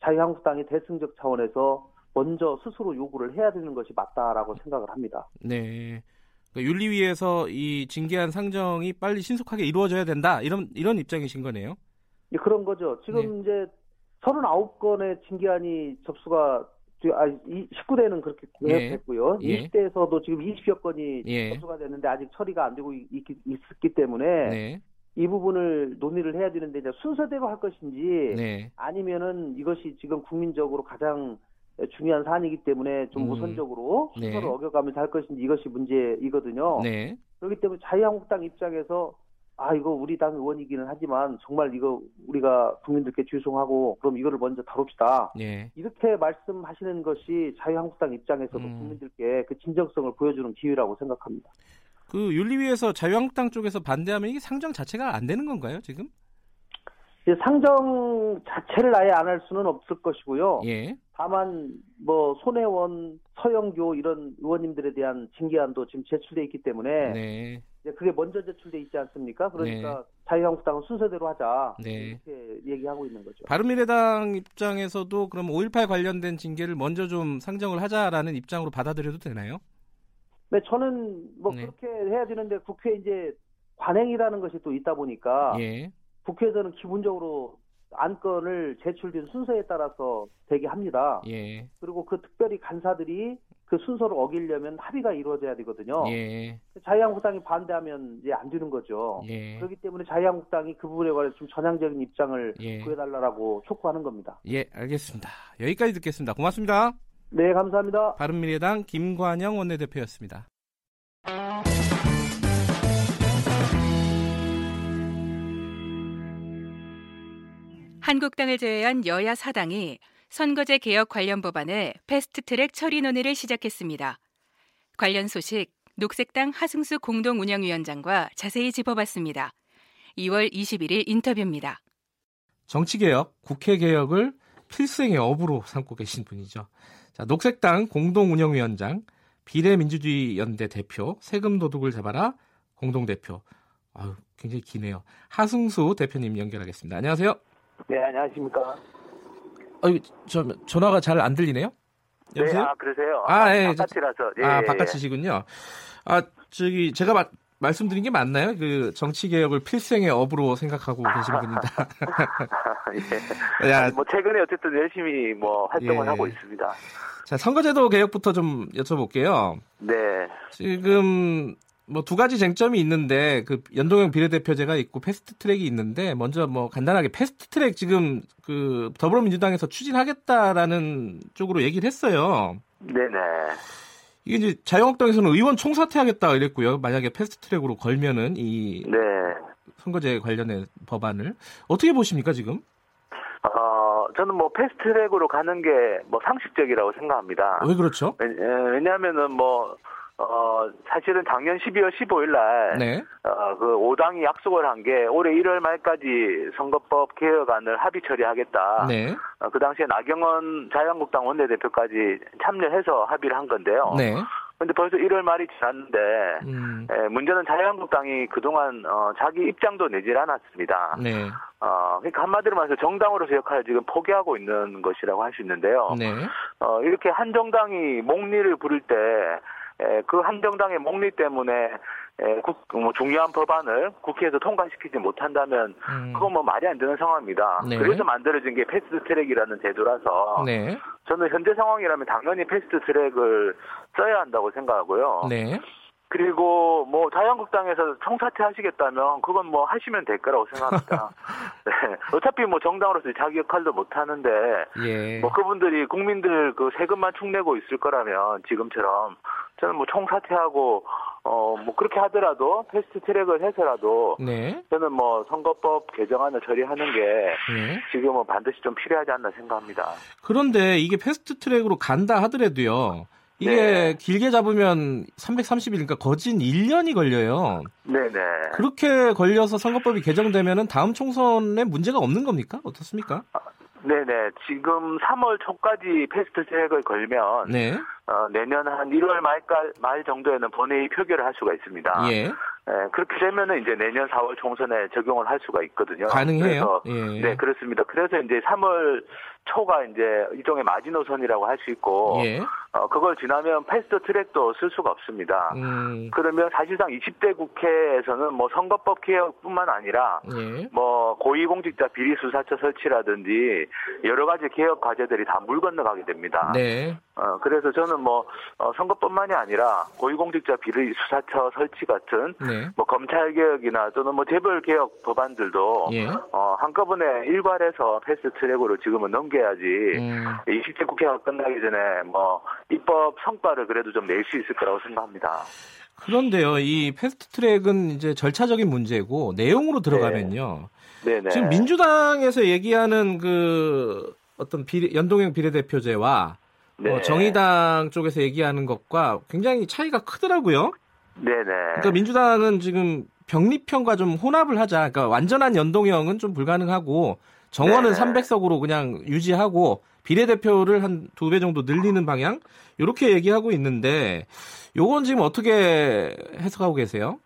자유한국당이 대승적 차원에서 먼저 스스로 요구를 해야 되는 것이 맞다라고 생각을 합니다. 네. 그러니까 윤리위에서 이 징계안 상정이 빨리 신속하게 이루어져야 된다. 이런 이런 입장이신 거네요. 예, 그런 거죠. 지금 이제 39건의 징계안이 접수가 아, 19대는 그렇게 예. 됐고요. 예. 20대에서도 지금 20여 건이 예. 접수가 됐는데 아직 처리가 안 되고 있, 있기 때문에 네. 이 부분을 논의를 해야 되는데 이제 순서대로 할 것인지 네. 아니면은 이것이 지금 국민적으로 가장 중요한 사안이기 때문에 좀 음. 우선적으로 네. 순서를 어겨가면서 할 것인지 이것이 문제이거든요. 네. 그렇기 때문에 자유한국당 입장에서 아 이거 우리 당 의원이기는 하지만 정말 이거 우리가 국민들께 죄송하고 그럼 이거를 먼저 다룹시다. 네. 이렇게 말씀하시는 것이 자유한국당 입장에서도 음. 국민들께 그 진정성을 보여주는 기회라고 생각합니다. 그 윤리위에서 자유한국당 쪽에서 반대하면 이게 상정 자체가 안 되는 건가요, 지금? 이제 상정 자체를 아예 안 할 수는 없을 것이고요. 예. 다만 뭐 손혜원, 서영교 이런 의원님들에 대한 징계안도 지금 제출돼 있기 때문에 네. 이제 그게 먼저 제출돼 있지 않습니까? 그러니까 자유한국당은 순서대로 하자 네. 이렇게 얘기하고 있는 거죠. 바른미래당 입장에서도 그럼 5.18 관련된 징계를 먼저 좀 상정을 하자라는 입장으로 받아들여도 되나요? 네, 저는 뭐 네. 그렇게 해야 되는데 국회 이제 관행이라는 것이 또 있다 보니까 예. 국회에서는 기본적으로 안건을 제출된 순서에 따라서 되게 합니다. 예. 그리고 그 특별히 간사들이 그 순서를 어기려면 합의가 이루어져야 되거든요. 예. 자유한국당이 반대하면 이제 안 되는 거죠. 예. 그렇기 때문에 자유한국당이 그 부분에 관해서 좀 전향적인 입장을 예. 구해달라고 촉구하는 겁니다. 예, 알겠습니다. 여기까지 듣겠습니다. 고맙습니다. 네, 감사합니다. 바른미래당 김관영 원내대표였습니다. 한국당을 제외한 여야 사당이 선거제 개혁 관련 법안의 패스트트랙 처리 논의를 시작했습니다. 관련 소식 녹색당 하승수 공동운영위원장과 자세히 짚어봤습니다. 2월 21일 인터뷰입니다. 정치개혁, 국회개혁을 필생의 업으로 삼고 계신 분이죠. 자, 녹색당 공동운영위원장, 비례민주주의 연대 대표, 세금 도둑을 잡아라 공동대표. 아유, 굉장히 기네요. 하승수 대표님 연결하겠습니다. 안녕하세요. 네, 안녕하십니까. 아유, 저 전화가 잘 안 들리네요. 네, 여보세요? 아, 그러세요? 아, 예, 바깥이라서. 예, 아, 예, 바깥이시군요. 아, 저기 제가 마- 말씀드린 게 맞나요? 그 정치 개혁을 필생의 업으로 생각하고 계신 분이다. 예. 야, 아니, 뭐 최근에 어쨌든 열심히 뭐 활동을 예. 하고 있습니다. 자, 선거제도 개혁부터 좀 여쭤볼게요. 네, 지금 뭐 두 가지 쟁점이 있는데 그 연동형 비례대표제가 있고 패스트 트랙이 있는데 먼저 뭐 간단하게 패스트 트랙 지금 그 더불어민주당에서 추진하겠다라는 쪽으로 얘기를 했어요. 네, 네. 이게 이제 자유한국당에서는 의원 총사퇴하겠다 이랬고요. 만약에 패스트 트랙으로 걸면은 이 네. 선거제 관련의 법안을 어떻게 보십니까 지금? 어, 저는 뭐 패스트 트랙으로 가는 게 뭐 상식적이라고 생각합니다. 왜 그렇죠? 왜- 예, 왜냐하면은 뭐 어, 사실은 작년 12월 15일 날, 네. 어, 그 5당이 약속을 한 게 올해 1월 말까지 선거법 개혁안을 합의 처리하겠다. 네. 어, 그 당시에 나경원 자유한국당 원내대표까지 참여해서 합의를 한 건데요. 네. 근데 벌써 1월 말이 지났는데, 음. 에, 문제는 자유한국당이 그동안 어, 자기 입장도 내질 않았습니다. 네. 어, 그러니까 한마디로 말해서 정당으로서 역할을 지금 포기하고 있는 것이라고 할 수 있는데요. 네. 어, 이렇게 한 정당이 목리를 부를 때, 그 한 정당의 목리 때문에 에, 국- 뭐 중요한 법안을 국회에서 통과시키지 못한다면 음. 그건 뭐 말이 안 되는 상황입니다. 네. 그래서 만들어진 게 패스트트랙이라는 제도라서 네. 저는 현재 상황이라면 당연히 패스트트랙을 써야 한다고 생각하고요. 네. 그리고 뭐 자유한국당에서 총사퇴 하시겠다면 그건 뭐 하시면 될 거라고 생각합니다. 네. 어차피 뭐 정당으로서 자기 역할도 못 하는데 예. 뭐 그분들이 국민들 그 세금만 축내고 있을 거라면 지금처럼 저는 뭐 총사퇴하고 어 뭐 그렇게 하더라도 패스트 트랙을 해서라도 네. 저는 뭐 선거법 개정안을 처리하는 게 네. 지금은 반드시 좀 필요하지 않나 생각합니다. 그런데 이게 fast track으로 간다 하더라도요. 이게 네. 길게 잡으면 330일이니까 거진 1년이 걸려요. 네네. 그렇게 걸려서 선거법이 개정되면은 다음 총선에 문제가 없는 겁니까? 어떻습니까? 네네. 지금 3월 초까지 fast track을 걸면 네. 어, 내년 한 1월 말까, 말 정도에는 본회의 표결을 할 수가 있습니다. 예. 예, 그렇게 되면은 이제 내년 4월 총선에 적용을 할 수가 있거든요. 가능해요? 그래서 예. 네, 그렇습니다. 그래서 이제 3월 초가 이제 일종의 마지노선이라고 할 수 있고, 예. 어, 그걸 지나면 패스트 트랙도 쓸 수가 없습니다. 음. 그러면 사실상 20대 국회에서는 뭐 선거법 개혁뿐만 아니라 예. 뭐 고위공직자 비리 수사처 설치라든지 여러 가지 개혁 과제들이 다 물 건너가게 됩니다. 네. 어, 그래서 저는 뭐 어, 선거뿐만이 아니라 고위공직자 비리 수사처 설치 같은 네. 뭐 검찰 개혁이나 또는 뭐 재벌 개혁 법안들도 예. 어, 한꺼번에 일괄해서 fast track으로 지금은 넘겨야지 음. 20대 국회가 끝나기 전에 뭐 입법 성과를 그래도 좀 낼 수 있을 거라고 생각합니다. 그런데요, 이 fast track은 이제 절차적인 문제고 내용으로 들어가면요. 네네. 지금 민주당에서 얘기하는 그 어떤 비례, 연동형 비례대표제와 네. 어, 정의당 쪽에서 얘기하는 것과 굉장히 차이가 크더라고요. 네네. 그러니까 민주당은 지금 병립형과 좀 혼합을 하자. 그러니까 완전한 연동형은 좀 불가능하고 정원은 네. 300석으로 그냥 유지하고 비례대표를 한 두 배 정도 늘리는 방향 이렇게 얘기하고 있는데 요건 지금 어떻게 해석하고 계세요?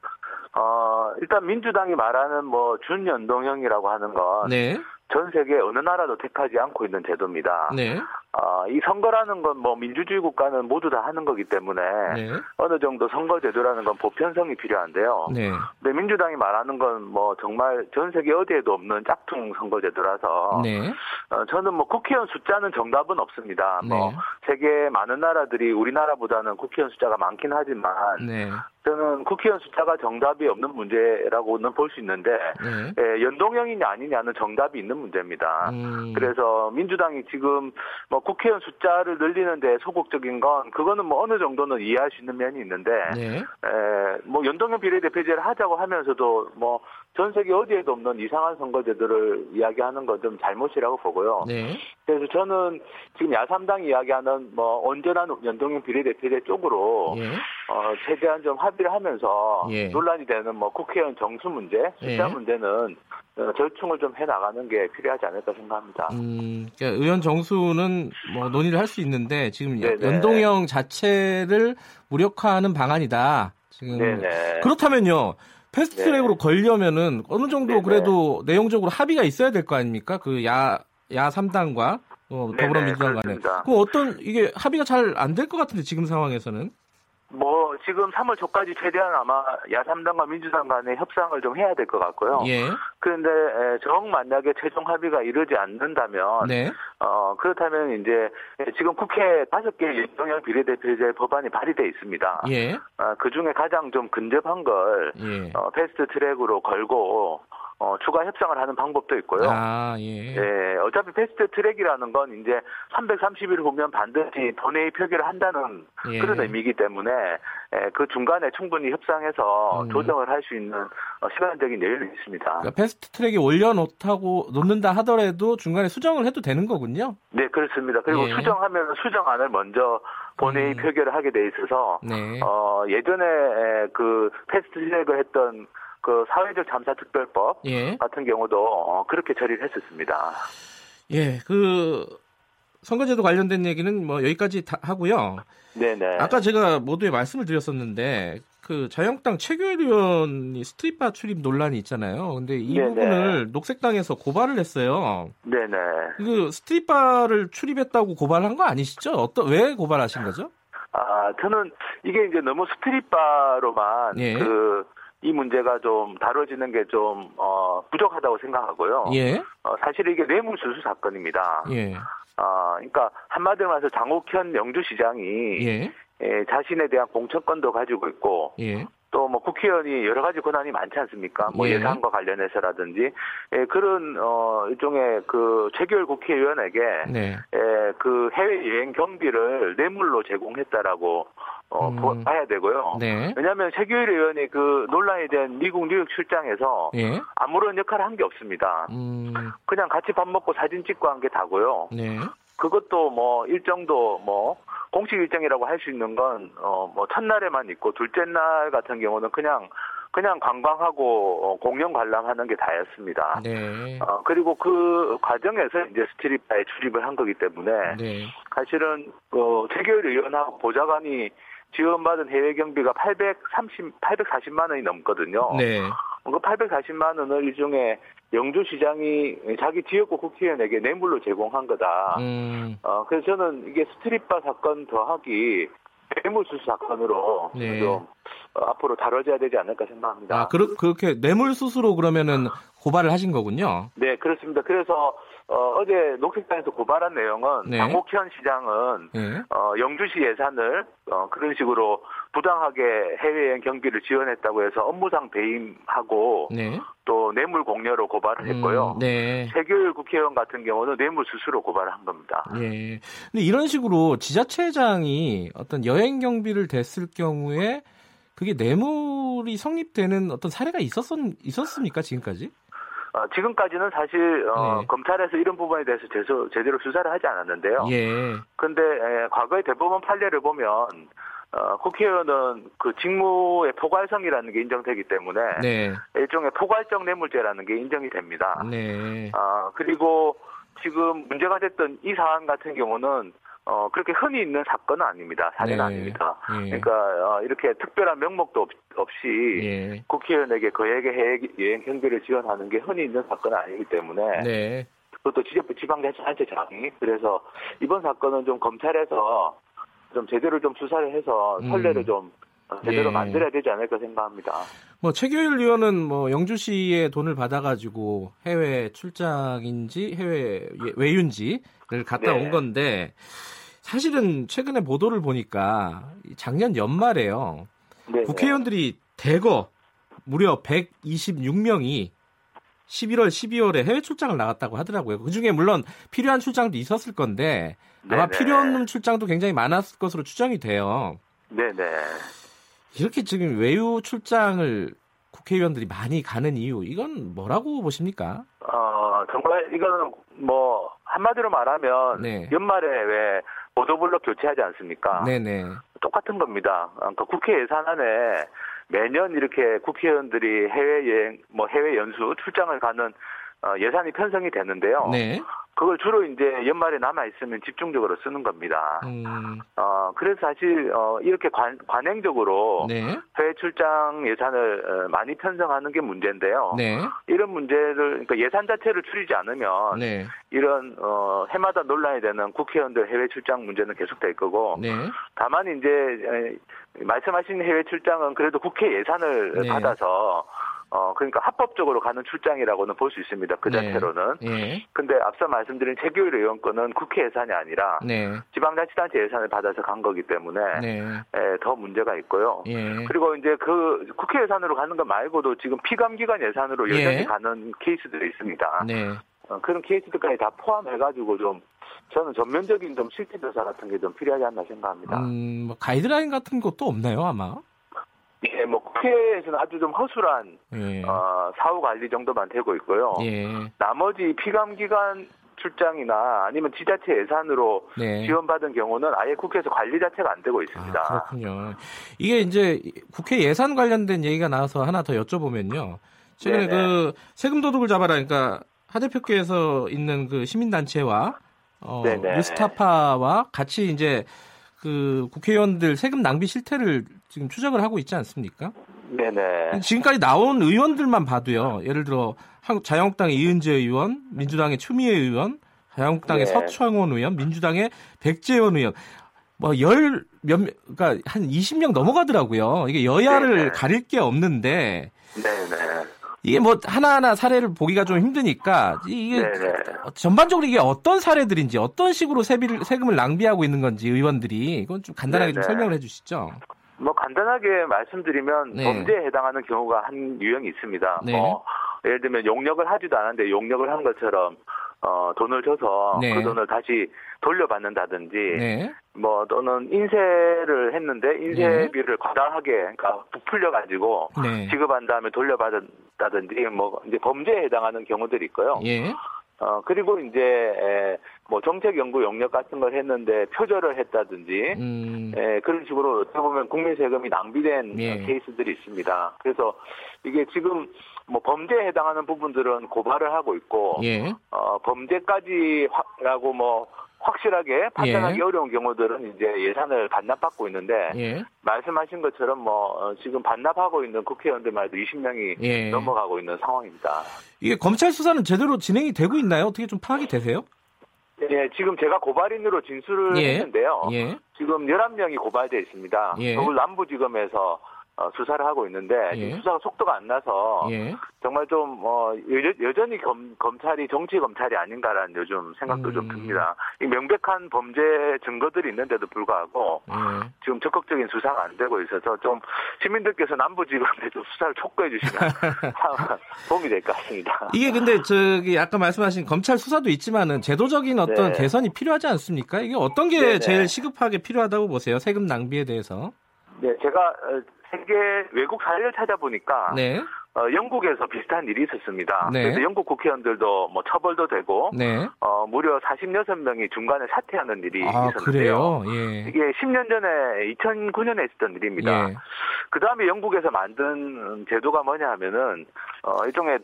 어, 일단 민주당이 말하는 뭐 준연동형이라고 하는 건 네. 전 세계 어느 나라도 택하지 않고 있는 제도입니다. 네. 어, 이 선거라는 건 뭐 민주주의 국가는 모두 다 하는 거기 때문에 네. 어느 정도 선거 제도라는 건 보편성이 필요한데요. 네. 근데 민주당이 말하는 건 뭐 정말 전 세계 어디에도 없는 짝퉁 선거 제도라서 네. 어, 저는 뭐 국회의원 숫자는 정답은 없습니다. 뭐 네. 세계 많은 나라들이 우리나라보다는 국회의원 숫자가 많긴 하지만 네. 저는 국회의원 숫자가 정답이 없는 문제라고는 볼 수 있는데 네. 예, 연동형이냐 아니냐는 정답이 있는 문제입니다. 음. 그래서 민주당이 지금 뭐 국회의원 숫자를 늘리는데 소극적인 건 그거는 뭐 어느 정도는 이해할 수 있는 면이 있는데 네. 에, 뭐 연동형 비례대표제를 하자고 하면서도 뭐 전 세계 어디에도 없는 이상한 선거제도를 이야기하는 건 좀 잘못이라고 보고요. 네. 그래서 저는 지금 야삼당이 이야기하는 뭐 온전한 연동형 비례대표제 쪽으로 예. 어, 최대한 좀 합의를 하면서 예. 논란이 되는 뭐 국회의원 정수 문제, 숫자 예. 문제는 어, 절충을 좀 해 나가는 게 필요하지 않을까 생각합니다. 음, 그러니까 의원 정수는 뭐 논의를 할 수 있는데 지금 네네. 연동형 자체를 무력화하는 방안이다. 지금 네네. 그렇다면요. fast track으로 네. 걸려면은 어느 정도 네네. 그래도 내용적으로 합의가 있어야 될 거 아닙니까? 그 야, 야 3당과 어, 네네, 더불어민주당 간에. 그럼 어떤 이게 합의가 잘 안 될 것 같은데 지금 상황에서는. 뭐 지금 3월 초까지 최대한 아마 야삼당과 민주당 간에 협상을 좀 해야 될 것 같고요. 예. 그런데 에, 정 만약에 최종 합의가 이르지 않는다면 네. 어 그렇다면 이제 지금 국회 다섯 개 연동형 비례대표제 법안이 발의돼 있습니다. 예. 아, 그 중에 가장 좀 근접한 걸 예. 어, fast track으로 걸고 어, 추가 협상을 하는 방법도 있고요. 아, 예. 예, 어차피 fast track이라는 건 이제 330일 후면 반드시 본회의 표결을 한다는 예. 그런 의미이기 때문에 예, 그 중간에 충분히 협상해서 음. 조정을 할 수 있는 어, 시간적인 여유는 있습니다. 그러니까 fast track에 올려놓다고 놓는다 하더라도 중간에 수정을 해도 되는 거군요. 네, 그렇습니다. 그리고 예. 수정하면 수정안을 먼저 본회의 음. 표결을 하게 돼 있어서 네. 어, 예전에 에, 그 fast track을 했던 그 사회적 참사 특별법 예. 같은 경우도 어, 그렇게 처리를 했었습니다. 예. 그 선거제도 관련된 얘기는 뭐 여기까지 다 하고요. 네네. 아까 제가 모두에 말씀을 드렸었는데 그 자유한국당 최규일 의원이 스트릿바 출입 논란이 있잖아요. 근데 이 네네. 부분을 녹색당에서 고발을 했어요. 네네. 그 스트릿바를 출입했다고 고발한 거 아니시죠? 어떤 왜 고발하신 거죠? 아, 저는 이게 이제 너무 스트릿바로만 예. 그, 이 문제가 좀 다뤄지는 게 좀, 어, 부족하다고 생각하고요. 예. 어, 사실 이게 뇌물수수 사건입니다. 예. 아, 그러니까 한마디로 말해서 장욱현 영주시장이 예. 예, 자신에 대한 공천권도 가지고 있고 예. 또뭐 국회의원이 여러 가지 권한이 많지 않습니까? 뭐 예. 예산과 관련해서라든지 예, 그런 어 일종의 그 최결 국회의원에게 네. 예, 그 해외 여행 경비를 뇌물로 제공했다라고 어, 음. 보- 봐야 되고요. 네. 왜냐하면 최규일 의원이 그 논란에 대한 미국 뉴욕 출장에서 예. 아무런 역할을 한 게 없습니다. 음. 그냥 같이 밥 먹고 사진 찍고 한 게 다고요. 네. 그것도 뭐 일정도 뭐 공식 일정이라고 할 수 있는 건 어 뭐 첫날에만 있고 둘째 날 같은 경우는 그냥 그냥 관광하고 어, 공연 관람하는 게 다였습니다. 네. 어, 그리고 그 과정에서 이제 스트릿바에 출입을 한 거기 때문에 네. 사실은 어, 최규일 의원하고 보좌관이 지원받은 해외 경비가 830, 840만 원이 넘거든요. 네. 그 840만 원을 일종의 영주시장이 자기 지역구 국회의원에게 뇌물로 제공한 거다. 음. 어, 그래서 저는 이게 스트릿바 사건 더하기 뇌물수수 사건으로 네. 좀 어, 앞으로 다뤄져야 되지 않을까 생각합니다. 아, 그렇, 그렇게 뇌물수수로 그러면은 고발을 하신 거군요. 네, 그렇습니다. 그래서 어, 제 녹색당에서 고발한 내용은 네. 장옥현 시장은 예. 어, 영주시 예산을 어, 그런 식으로 부당하게 해외여행 경비를 지원했다고 해서 업무상 배임하고 네. 또 뇌물 공여로 고발을 했고요. 음, 네. 최규일 국회의원 같은 경우는 뇌물 수수로 고발을 한 겁니다. 예. 근데 이런 식으로 지자체장이 어떤 여행 경비를 댔을 경우에 그게 뇌물이 성립되는 어떤 사례가 있었었, 있었습니까, 지금까지? 어, 지금까지는 사실 어, 네. 검찰에서 이런 부분에 대해서 제소, 제대로 수사를 하지 않았는데요. 예. 그런데 에, 과거의 대법원 판례를 보면 어, 국회의원은 그 직무의 포괄성이라는 게 인정되기 때문에 네. 일종의 포괄적 뇌물죄라는 게 인정이 됩니다. 네. 아, 그리고 지금 문제가 됐던 이 사안 같은 경우는 어, 그렇게 흔히 있는 사건은 아닙니다. 사례는 네. 아닙니다. 예. 그러니까 어, 이렇게 특별한 명목도 없, 없이 예. 국회의원에게 거액의 해외 여행 경비를 지원하는 게 흔히 있는 사건은 아니기 때문에 네. 그것도 지방자치단체장이 그래서 이번 사건은 좀 검찰에서 좀 제대로 좀 수사를 해서 음. 선례를 좀 어, 제대로 예. 만들어야 되지 않을까 생각합니다. 뭐 최규일 의원은 뭐 영주시의 돈을 받아가지고 해외 출장인지 해외 예, 외유인지를 갔다 네. 온 건데 사실은 최근에 보도를 보니까 작년 연말에요 네, 국회의원들이 대거 무려 126명이 11월, 12월에 해외 출장을 나갔다고 하더라고요. 그 중에 물론 필요한 출장도 있었을 건데 아마 네네. 필요 없는 출장도 굉장히 많았을 것으로 추정이 돼요. 네, 네. 이렇게 지금 외유 출장을 국회의원들이 많이 가는 이유 이건 뭐라고 보십니까? 어, 정말 이거는 뭐 한마디로 말하면 네. 연말에 왜 보도블록 교체하지 않습니까? 네네. 똑같은 겁니다. 그러니까 국회 예산안에 매년 이렇게 국회의원들이 해외여행, 뭐 해외 연수 출장을 가는 어, 예산이 편성이 되는데요. 네. 그걸 주로 이제 연말에 남아 있으면 집중적으로 쓰는 겁니다. 음, 어, 그래서 사실 어, 이렇게 관, 관행적으로 네. 해외 출장 예산을 어, 많이 편성하는 게 문제인데요. 네. 이런 문제를 그러니까 예산 자체를 줄이지 않으면 네. 이런 어, 해마다 논란이 되는 국회의원들 해외 출장 문제는 계속될 거고 네. 다만 이제 에, 말씀하신 해외 출장은 그래도 국회 예산을 네. 받아서 어 그러니까 합법적으로 가는 출장이라고는 볼 수 있습니다. 그 네. 자체로는. 예. 근데 앞서 말씀드린 최규일 의원 건은 국회 예산이 아니라 네. 지방자치단체 예산을 받아서 간 거기 때문에 네. 에, 더 문제가 있고요. 예. 그리고 이제 그 국회 예산으로 가는 것 말고도 지금 피감기관 예산으로 여전히 예. 가는 케이스들이 있습니다. 네. 어, 그런 케이스들까지 다 포함해가지고 좀 저는 전면적인 좀 실태 조사 같은 게 좀 필요하지 않나 생각합니다. 음, 뭐 가이드라인 같은 것도 없나요, 아마? 예, 뭐 국회에서는 아주 좀 허술한 예. 어, 사후 관리 정도만 되고 있고요. 예. 나머지 피감 기관 출장이나 아니면 지자체 예산으로 네. 지원받은 경우는 아예 국회에서 관리 자체가 안 되고 있습니다. 아, 그렇군요. 이게 이제 국회 예산 관련된 얘기가 나와서 하나 더 여쭤보면요. 최근에 네네. 그 세금 도둑을 잡아라, 그러니까 하 대표께서 있는 그 시민단체와 어. 뉴스타파와 같이 이제 그 국회의원들 세금 낭비 실태를 지금 추적을 하고 있지 않습니까? 네네. 지금까지 나온 의원들만 봐도요. 예를 들어 한국 자유한국당의 이은재 의원, 민주당의 추미애 의원, 자유한국당의 네. 서청원 의원, 민주당의 백재원 의원 뭐열몇 그러니까 한 20명 넘어가더라고요. 이게 여야를 네네. 가릴 게 없는데 네네. 이게 뭐 하나하나 사례를 보기가 좀 힘드니까 이게 네네. 전반적으로 이게 어떤 사례들인지 어떤 식으로 세비를, 세금을 낭비하고 있는 건지 의원들이 이건 좀 간단하게 좀 네네. 설명을 해주시죠. 뭐 간단하게 말씀드리면 네. 범죄에 해당하는 경우가 한 유형이 있습니다. 네. 뭐 예를 들면 용역을 하지도 않았는데 용역을 한 것처럼 어, 돈을 줘서 네. 그 돈을 다시 돌려받는다든지 네, 뭐 또는 인쇄를 했는데 인쇄비를 과다하게 그러니까 부풀려 가지고 네, 지급한 다음에 돌려받았다든지 뭐 이제 범죄에 해당하는 경우들이 있고요. 예, 어 그리고 이제 에, 뭐 정책 연구 용역 같은 걸 했는데 표절을 했다든지 음, 예, 그런 식으로 어떻게 보면 국민 세금이 낭비된 예. 어, 케이스들이 있습니다. 그래서 이게 지금 뭐 범죄에 해당하는 부분들은 고발을 하고 있고 예, 어, 범죄까지라고 뭐 확실하게 판단하기 예. 어려운 경우들은 이제 예산을 반납받고 있는데 예, 말씀하신 것처럼 뭐 어, 지금 반납하고 있는 국회의원들만 해도 20명이 예. 넘어가고 있는 상황입니다. 이게 검찰 수사는 제대로 진행이 되고 있나요? 어떻게 좀 파악이 되세요? 예, 지금 제가 고발인으로 진술을 예. 했는데요. 예, 지금 11명이 고발돼 있습니다. 예. 서울 남부지검에서 어, 수사를 하고 있는데 예. 수사가 속도가 안 나서 예. 정말 좀 어, 여, 전히 검, 검찰이 정치 검찰이 아닌가라는 요즘 생각도 좀 음. 듭니다. 이 명백한 범죄 증거들이 있는데도 불구하고 예. 지금 적극적인 수사가 안 되고 있어서 좀 시민들께서 남부지검에 좀 수사를 촉구해 주시면 도움이 될 것 같습니다. 이게 근데 저기 아까 말씀하신 검찰 수사도 있지만은 제도적인 어떤 네. 개선이 필요하지 않습니까? 이게 어떤 게 네네. 제일 시급하게 필요하다고 보세요? 세금 낭비에 대해서? 네, 제가 어, 세계 외국 사례를 찾아보니까 네, 어, 영국에서 비슷한 일이 있었습니다. 네. 그래서 영국 국회의원들도 뭐 처벌도 되고 네. 어, 무려 46명이 중간에 사퇴하는 일이 아 있었는데요. 예. 이게 10년 전에 2009년에 있었던 일입니다. 예. 그 다음에 영국에서 만든 제도가 뭐냐 하면은 어, 일종의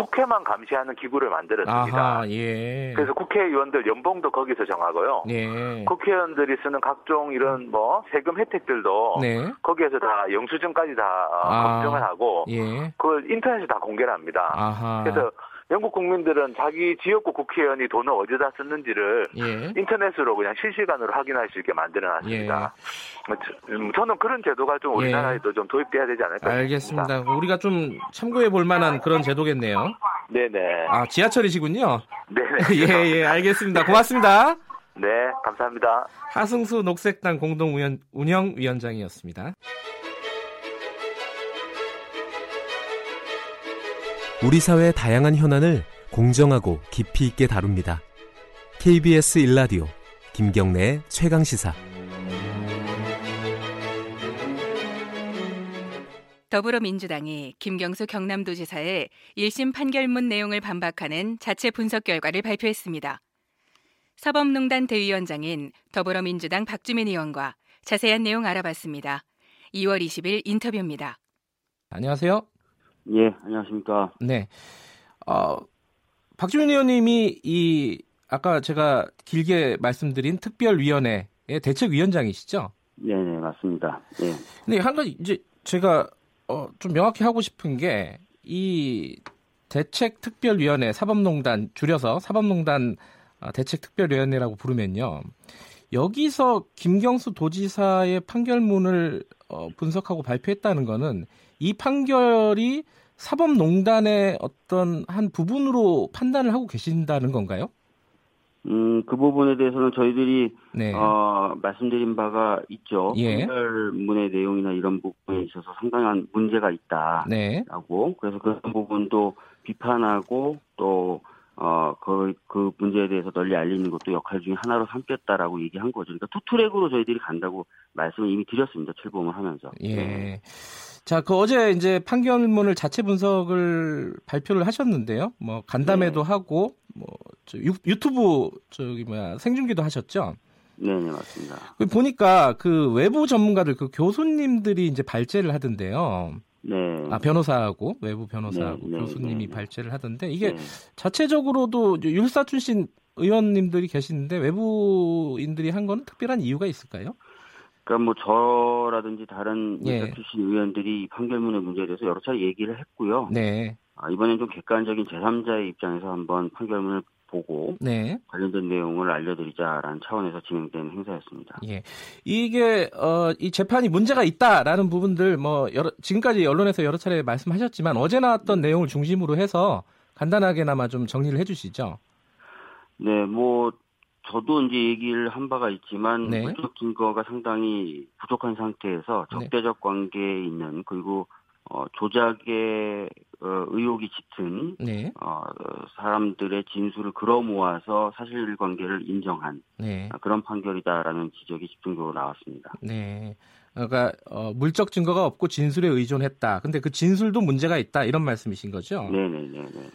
국회만 감시하는 기구를 만들었습니다. 아하, 예. 그래서 국회의원들 연봉도 거기서 정하고요. 예. 국회의원들이 쓰는 각종 이런 뭐 세금 혜택들도 네. 거기에서 다 영수증까지 다 어, 아. 검증을 하고 예. 그걸 인터넷에 다 공개를 합니다. 아하. 그래서 영국 국민들은 자기 지역구 국회의원이 돈을 어디다 썼는지를 예. 인터넷으로 그냥 실시간으로 확인할 수 있게 만들어놨습니다. 음, 저는 그런 제도가 좀 우리나라에도 좀 도입돼야 되지 않을까 싶습니다. 알겠습니다. 우리가 좀 참고해 볼 만한 그런 제도겠네요. 네네. 아, 지하철이시군요. 네네. 예, 예, 알겠습니다. 고맙습니다. 네, 감사합니다. 하승수 녹색당 공동운영위원장이었습니다. 우리 사회의 다양한 현안을 공정하고 깊이 있게 다룹니다. KBS 일라디오 김경래의 최강 시사. 더불어민주당이 김경수 경남도지사의 1심 판결문 내용을 반박하는 자체 분석 결과를 발표했습니다. 사법농단 대위원장인 더불어민주당 박주민 의원과 자세한 내용 알아봤습니다. 2월 20일 인터뷰입니다. 안녕하세요. 예, 안녕하십니까. 네. 어, 박주민 의원님이 이 아까 제가 길게 말씀드린 특별위원회의 대책위원장이시죠? 네, 네, 맞습니다. 예. 근데 한 가지 이제 제가 어, 좀 명확히 하고 싶은 게 이 대책특별위원회 사법농단 줄여서 사법농단 어, 대책특별위원회라고 부르면요. 여기서 김경수 도지사의 판결문을 어, 분석하고 발표했다는 거는 이 판결이 사법농단의 어떤 한 부분으로 판단을 하고 계신다는 건가요? 음, 그 부분에 대해서는 저희들이 네. 어, 말씀드린 바가 있죠. 예. 판결문의 내용이나 이런 부분에 있어서 상당한 문제가 있다라고. 네. 그래서 그런 부분도 비판하고 또 어, 그, 그 문제에 대해서 널리 알리는 것도 역할 중에 하나로 삼겠다라고 얘기한 거죠. 그러니까 two track으로 저희들이 간다고 말씀을 이미 드렸습니다. 출범을 하면서. 네. 예. 자, 그 어제 이제 판결문을 자체 분석을 발표를 하셨는데요. 뭐 간담회도 하고 뭐저 유튜브 저기 뭐야 생중계도 하셨죠. 네, 네, 맞습니다. 그 보니까 그 외부 전문가들 그 교수님들이 이제 발제를 하던데요. 네. 아 변호사하고 외부 변호사하고 네, 네, 교수님이 네, 네. 발제를 하던데 이게 네. 자체적으로도 율사 출신 의원님들이 계시는데 외부인들이 한 거는 특별한 이유가 있을까요? 그러니까 뭐 저라든지 다른 예. 출신 의원들이 이 판결문의 문제에 대해서 여러 차례 얘기를 했고요. 네, 아, 이번엔 좀 객관적인 제3자의 입장에서 한번 판결문을 보고 네. 관련된 내용을 알려드리자라는 차원에서 진행된 행사였습니다. 예. 이게 어, 이 재판이 문제가 있다라는 부분들 뭐 여러, 지금까지 언론에서 여러 차례 말씀하셨지만 어제 나왔던 내용을 중심으로 해서 간단하게나마 좀 정리를 해주시죠. 네, 뭐 저도 이제 얘기를 한 바가 있지만 네. 물적 증거가 상당히 부족한 상태에서 네. 적대적 관계에 있는 그리고 어, 조작의 어, 의혹이 짙은 네, 어, 사람들의 진술을 끌어 모아서 사실관계를 인정한 네, 아, 그런 판결이다라는 지적이 집중적으로 나왔습니다. 네. 그러니까 어, 물적 증거가 없고 진술에 의존했다. 근데 그 진술도 문제가 있다 이런 말씀이신 거죠. 네네네네.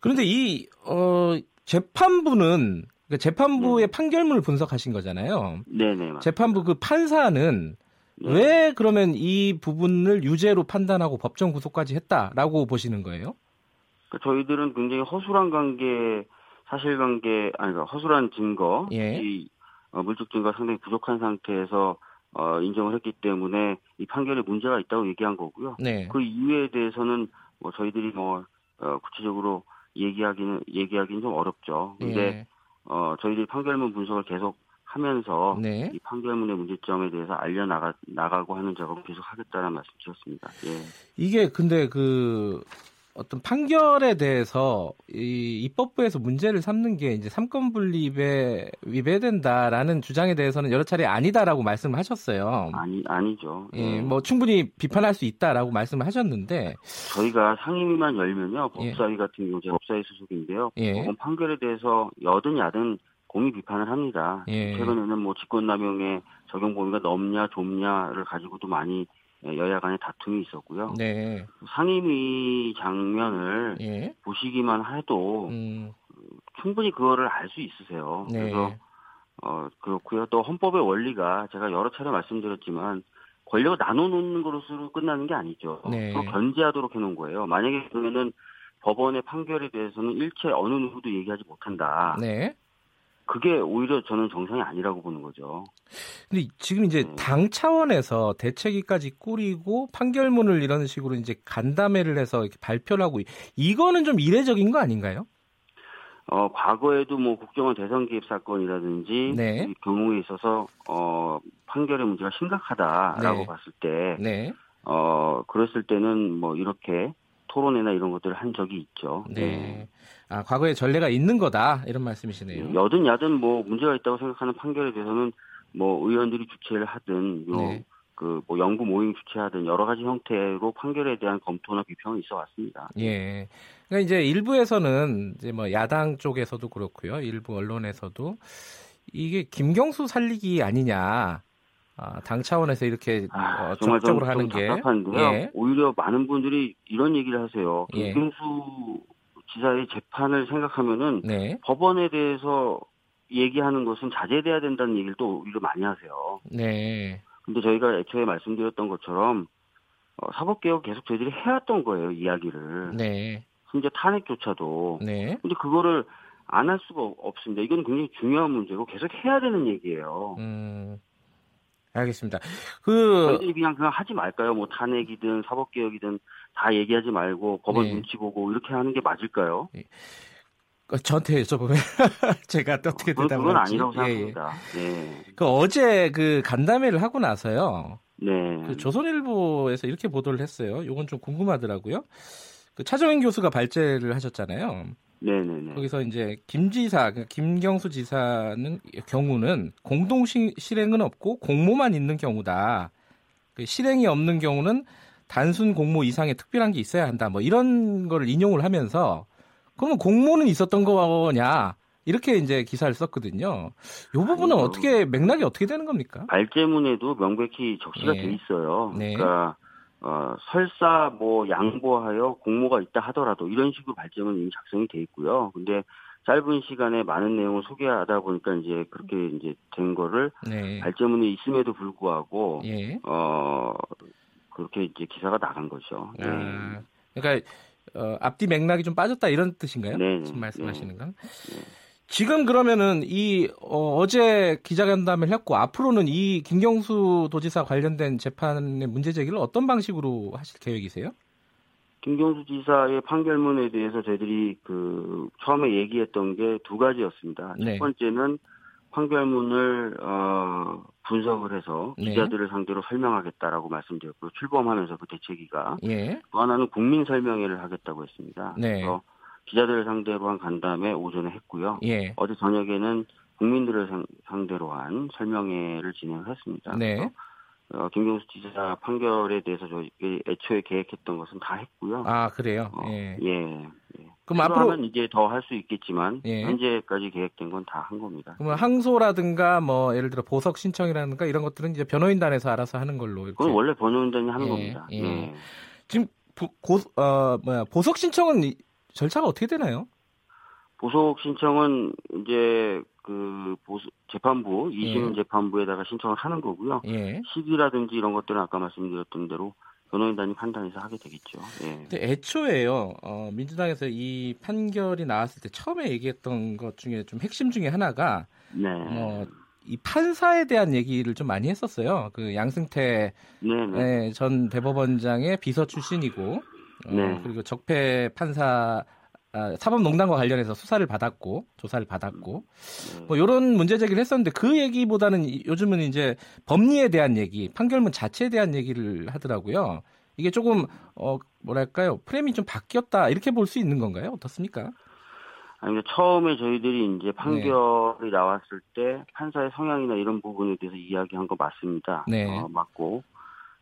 그런데 이 어, 재판부는 그러니까 재판부의 네. 판결문을 분석하신 거잖아요. 네네. 맞습니다. 재판부 그 판사는 네. 왜 그러면 이 부분을 유죄로 판단하고 법정 구속까지 했다라고 보시는 거예요? 그러니까 저희들은 굉장히 허술한 관계, 사실관계, 아니, 그러니까 허술한 증거, 예. 이 어, 물적 증거 가 상당히 부족한 상태에서 어, 인정을 했기 때문에 이 판결에 문제가 있다고 얘기한 거고요. 네. 그 이유에 대해서는 뭐 저희들이 뭐 어, 구체적으로 얘기하기는 얘기하기는 좀 어렵죠. 근데 예. 어, 저희들이 판결문 분석을 계속 하면서 네. 이 판결문의 문제점에 대해서 알려 나가 나가고 하는 작업을 계속 하겠다는 말씀 드렸습니다. 예. 이게 근데 그 어떤 판결에 대해서 이 입법부에서 문제를 삼는 게 이제 삼권 분립에 위배된다라는 주장에 대해서는 여러 차례 아니다라고 말씀을 하셨어요. 아니 아니죠. 예, 예. 뭐 충분히 비판할 수 있다라고 말씀을 하셨는데 저희가 상임위만 열면요 예. 법사위 같은 경우 제가 법사위 소속인데요. 예. 법원 판결에 대해서 여든 야든 공의 비판을 합니다. 예. 최근에는 뭐 직권남용의 적용 범위가 넓냐 좁냐를 가지고도 많이 여야 간의 다툼이 있었고요. 네. 상임위 장면을 예. 보시기만 해도 음. 충분히 그거를 알 수 있으세요. 네. 그래서 어 그렇고요. 또 헌법의 원리가 제가 여러 차례 말씀드렸지만 권력을 나눠놓는 것으로 끝나는 게 아니죠. 네. 서로 견제하도록 해놓은 거예요. 만약에 그러면은 법원의 판결에 대해서는 일체 어느 누구도 얘기하지 못한다. 네. 그게 오히려 저는 정상이 아니라고 보는 거죠. 근데 지금 이제 네. 당 차원에서 대책위까지 꾸리고 판결문을 이런 식으로 이제 간담회를 해서 이렇게 발표를 하고 이거는 좀 이례적인 거 아닌가요? 어, 과거에도 뭐 국정원 대선 개입 사건이라든지 네. 이 경우에 있어서 어, 판결의 문제가 심각하다라고 네. 봤을 때 네. 어, 그랬을 때는 뭐 이렇게 토론회나 이런 것들을 한 적이 있죠. 네. 아, 과거에 전례가 있는 거다. 이런 말씀이시네요. 여든 야든 뭐 문제가 있다고 생각하는 판결에 대해서는 뭐 의원들이 주최를 하든 요 네. 그뭐 연구 모임 주최하든 여러 가지 형태로 판결에 대한 검토나 비평이 있어 왔습니다. 예. 그러니까 이제 일부에서는 이제 뭐 야당 쪽에서도 그렇고요. 일부 언론에서도 이게 김경수 살리기 아니냐. 아, 당 차원에서 이렇게 아, 어, 정말 좀, 적극적으로 하는 좀 게 답답한데요. 예. 오히려 많은 분들이 이런 얘기를 하세요. 예. 김경수 지사의 재판을 생각하면은 네. 법원에 대해서 얘기하는 것은 자제돼야 된다는 얘기를 또 오히려 많이 하세요. 네. 근데 저희가 애초에 말씀드렸던 것처럼 어, 사법개혁 계속 저희들이 해왔던 거예요, 이야기를. 네. 심지어 탄핵조차도. 네. 근데 그거를 안 할 수가 없- 없습니다. 이건 굉장히 중요한 문제고 계속 해야 되는 얘기예요. 음. 알겠습니다. 그 저희들이 그냥 그냥 하지 말까요? 뭐 탄핵이든 사법개혁이든 다 얘기하지 말고 법원 네. 눈치 보고 이렇게 하는 게 맞을까요? 그 저한테 여쭤보면 제가 또 어떻게 대답을 그건 할지. 아니라고 예, 예. 생각합니다. 네. 그 어제 그 간담회를 하고 나서요. 네. 그 조선일보에서 이렇게 보도를 했어요. 이건 좀 궁금하더라고요. 그 차정인 교수가 발제를 하셨잖아요. 네네네. 거기서 이제 김 지사, 그러니까 김경수 지사는 경우는 공동 시- 실행은 없고 공모만 있는 경우다. 그 실행이 없는 경우는 단순 공모 이상의 특별한 게 있어야 한다. 뭐 이런 거를 인용을 하면서 그러면 공모는 있었던 거냐? 이렇게 이제 기사를 썼거든요. 이 부분은 아니요. 어떻게 맥락이 어떻게 되는 겁니까? 발제문에도 명백히 적시가 예. 돼 있어요. 네. 그러니까 어, 설사 뭐 양보하여 공모가 있다 하더라도 이런 식으로 발제문이 이미 작성이 돼 있고요. 근데 짧은 시간에 많은 내용을 소개하다 보니까 이제 그렇게 이제 된 거를 네. 발제문이 있음에도 불구하고 예. 어 그렇게 이제 기사가 나간 거죠. 네. 아, 그러니까 어, 앞뒤 맥락이 좀 빠졌다 이런 뜻인가요? 네, 지금 네, 말씀하시는 건. 지금 그러면은 이 어, 제 기자간담회를 했고 앞으로는 이 김경수 도지사 관련된 재판의 문제 제기를 어떤 방식으로 하실 계획이세요? 김경수 지사의 판결문에 대해서 저희들이 그 처음에 얘기했던 게 두 가지였습니다. 네. 첫 번째는 판결문을 어, 분석을 해서 네. 기자들을 상대로 설명하겠다라고 말씀드렸고 출범하면서 그 대책위가 예. 또 하나는 국민 설명회를 하겠다고 했습니다. 네. 그래서 기자들을 상대로 한 간담회 오전에 했고요. 예. 어제 저녁에는 국민들을 상, 상대로 한 설명회를 진행을 했습니다. 네. 어, 김경수 지사 판결에 대해서 저희 애초에 계획했던 것은 다 했고요. 아 그래요. 어, 예. 예. 예. 그럼 앞으로 필요하면 이제 더 할 수 있겠지만 예. 현재까지 계획된 건 다 한 겁니다. 그러면 항소라든가 뭐 예를 들어 보석 신청이라든가 이런 것들은 이제 변호인단에서 알아서 하는 걸로 이렇게. 그건 원래 번호원단이 하는 예, 겁니다. 예. 예. 지금 부, 고, 어, 뭐야 보석 신청은 이- 절차가 어떻게 되나요? 보석 신청은 이제 그 보수 재판부 이심 예. 재판부에다가 신청을 하는 거고요. 예. 시기라든지 이런 것들은 아까 말씀드렸던 대로 변호인단이 판단해서 하게 되겠죠. 예. 근데 애초에요, 어, 민주당에서 이 판결이 나왔을 때 처음에 얘기했던 것 중에 좀 핵심 중에 하나가, 네. 뭐, 이 판사에 대한 얘기를 좀 많이 했었어요. 그 양승태 네, 네. 예, 전 대법원장의 비서 출신이고, 어, 네. 그리고 적폐 판사, 아, 사법농단과 관련해서 수사를 받았고, 조사를 받았고, 네. 뭐 이런 문제 제기를 했었는데 그 얘기보다는 이- 요즘은 이제 법리에 대한 얘기, 판결문 자체에 대한 얘기를 하더라고요. 이게 조금 어 뭐랄까요 프레임이 좀 바뀌었다 이렇게 볼 수 있는 건가요? 어떻습니까? 아니, 처음에 저희들이 네. 이제 판결이 나왔을 때 판사의 성향이나 이런 부분에 대해서 이야기한 거 맞습니다. 네. 어, 맞고,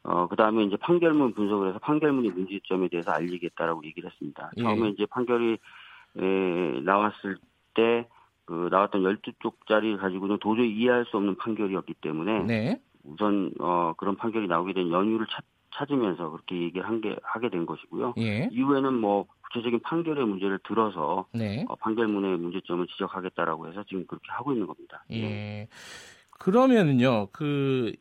어, 그 다음에 이제 판결문 분석을 해서 판결문의 문제점에 대해서 알리겠다라고 얘기를 했습니다. 예. 처음에 이제 판결이, 에, 나왔을 때, 그, 나왔던 12쪽짜리를 가지고는 도저히 이해할 수 없는 판결이었기 때문에, 네, 우선, 어, 그런 판결이 나오게 된 연유를 찾, 찾으면서 그렇게 얘기를 한 게, 하게 된 것이고요. 예, 이후에는 뭐, 구체적인 판결의 문제를 들어서, 네, 어, 판결문의 문제점을 지적하겠다라고 해서 지금 그렇게 하고 있는 겁니다. 예. 그러면은요, 그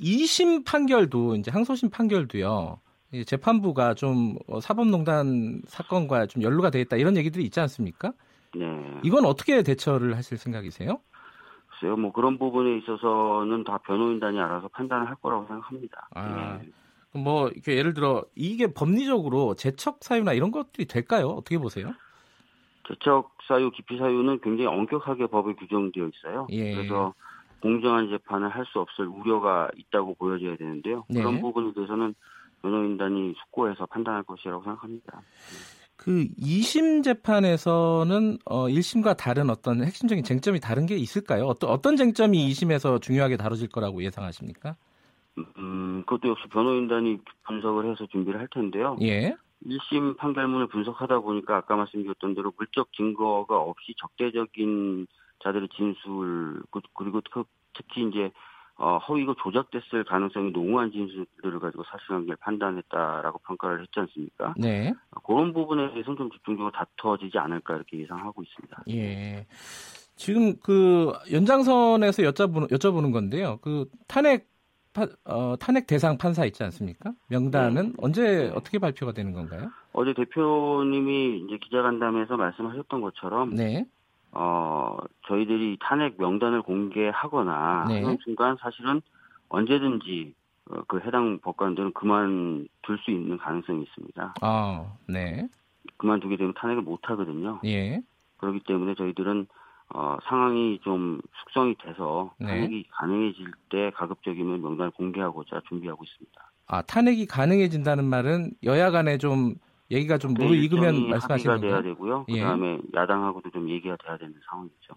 2심 판결도 이제 항소심 판결도요. 이 재판부가 좀 어, 사법농단 사건과 좀 연루가 돼 있다 이런 얘기들이 있지 않습니까? 네. 이건 어떻게 대처를 하실 생각이세요? 글쎄요, 뭐 그런 부분에 있어서는 다 변호인단이 알아서 판단을 할 거라고 생각합니다. 아, 네. 뭐 이렇게 예를 들어 이게 법리적으로 재척 사유나 이런 것들이 될까요? 어떻게 보세요? 재척 사유, 기피 사유는 굉장히 엄격하게 법에 규정되어 있어요. 예. 그래서 공정한 재판을 할 수 없을 우려가 있다고 보여져야 되는데요. 네. 그런 부분에 대해서는 변호인단이 숙고해서 판단할 것이라고 생각합니다. 그 2심 재판에서는 어 1심과 다른 어떤 핵심적인 쟁점이 다른 게 있을까요? 어떤 어떤 쟁점이 2심에서 중요하게 다뤄질 거라고 예상하십니까? 음, 그것도 역시 변호인단이 분석을 해서 준비를 할 텐데요. 예. 1심 판결문을 분석하다 보니까 아까 말씀드렸던 대로 물적 증거가 없이 적대적인 자들의 진술 그- 그리고 특- 특히 이제 어, 허위고 조작됐을 가능성이 농후한 진술들을 가지고 사실관계를 판단했다라고 평가를 했지 않습니까? 네. 그런 부분에 대해서는 좀 집중적으로 다투어지지 않을까 이렇게 예상하고 있습니다. 예. 지금 그 연장선에서 여쭤보는 여쭤보는 건데요. 그 탄핵 파- 어, 탄핵 대상 판사 있지 않습니까? 명단은 언제 어떻게 발표가 되는 건가요? 어제 대표님이 이제 기자간담회에서 말씀하셨던 것처럼 네. 어, 저희들이 탄핵 명단을 공개하거나 네. 하는 순간 사실은 언제든지 어, 그 해당 법관들은 그만둘 수 있는 가능성이 있습니다. 아, 네. 그만두게 되면 탄핵을 못 하거든요. 예. 그렇기 때문에 저희들은 어, 상황이 좀 숙성이 돼서 네. 탄핵이 가능해질 때 가급적이면 명단을 공개하고자 준비하고 있습니다. 아, 탄핵이 가능해진다는 말은 여야 간에 좀 얘기가 좀 무르익으면 네, 말씀하시는 건가요? 되고요. 예. 그다음에 야당하고도 좀 얘기가 돼야 되는 상황이죠.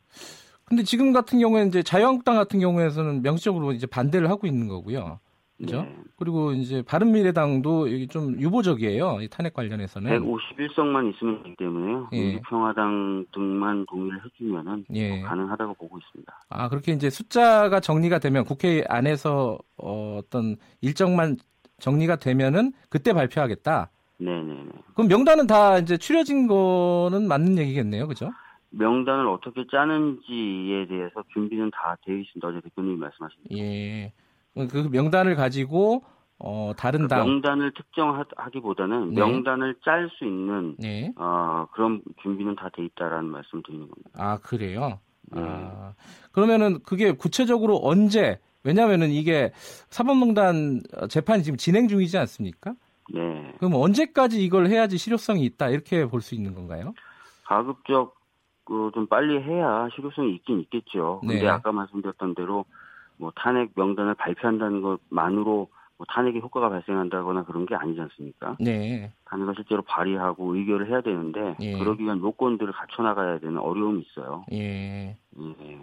근데 지금 같은 경우에는 이제 자유한국당 같은 경우에서는 명시적으로 이제 반대를 하고 있는 거고요. 그죠? 네. 그리고 이제 바른미래당도 여기 좀 유보적이에요. 이 탄핵 관련해서는. 151석만 있으면 되기 때문에요. 네. 예. 민주평화당 등만 동의를 해주면은 예. 뭐 가능하다고 보고 있습니다. 아, 그렇게 이제 숫자가 정리가 되면 국회 안에서 어, 어떤 일정만 정리가 되면은 그때 발표하겠다. 네네네. 그럼 명단은 다 이제 추려진 거는 맞는 얘기겠네요. 그죠? 명단을 어떻게 짜는지에 대해서 준비는 다 되어 있습니다. 어제 대표님이 말씀하신 대로. 예. 그 명단을 가지고 어, 다른 그당 명단을 특정하기보다는 네. 명단을 짤 수 있는 네. 어, 그런 준비는 다 돼 있다라는 말씀을 드리는 겁니다. 아, 그래요? 네. 아, 그러면은 그게 구체적으로 언제, 왜냐면은 이게 사법농단 재판이 지금 진행 중이지 않습니까? 네. 그럼 언제까지 이걸 해야지 실효성이 있다, 이렇게 볼 수 있는 건가요? 가급적 그좀 빨리 해야 실효성이 있긴 있겠죠. 근데 네. 아까 말씀드렸던 대로 뭐 탄핵 명단을 발표한다는 것만으로 뭐 탄핵의 효과가 발생한다거나 그런 게 아니지 않습니까? 네. 탄핵을 실제로 발의하고 의결을 해야 되는데 예. 그러기 위한 요건들을 갖춰 나가야 되는 어려움이 있어요. 예. 예.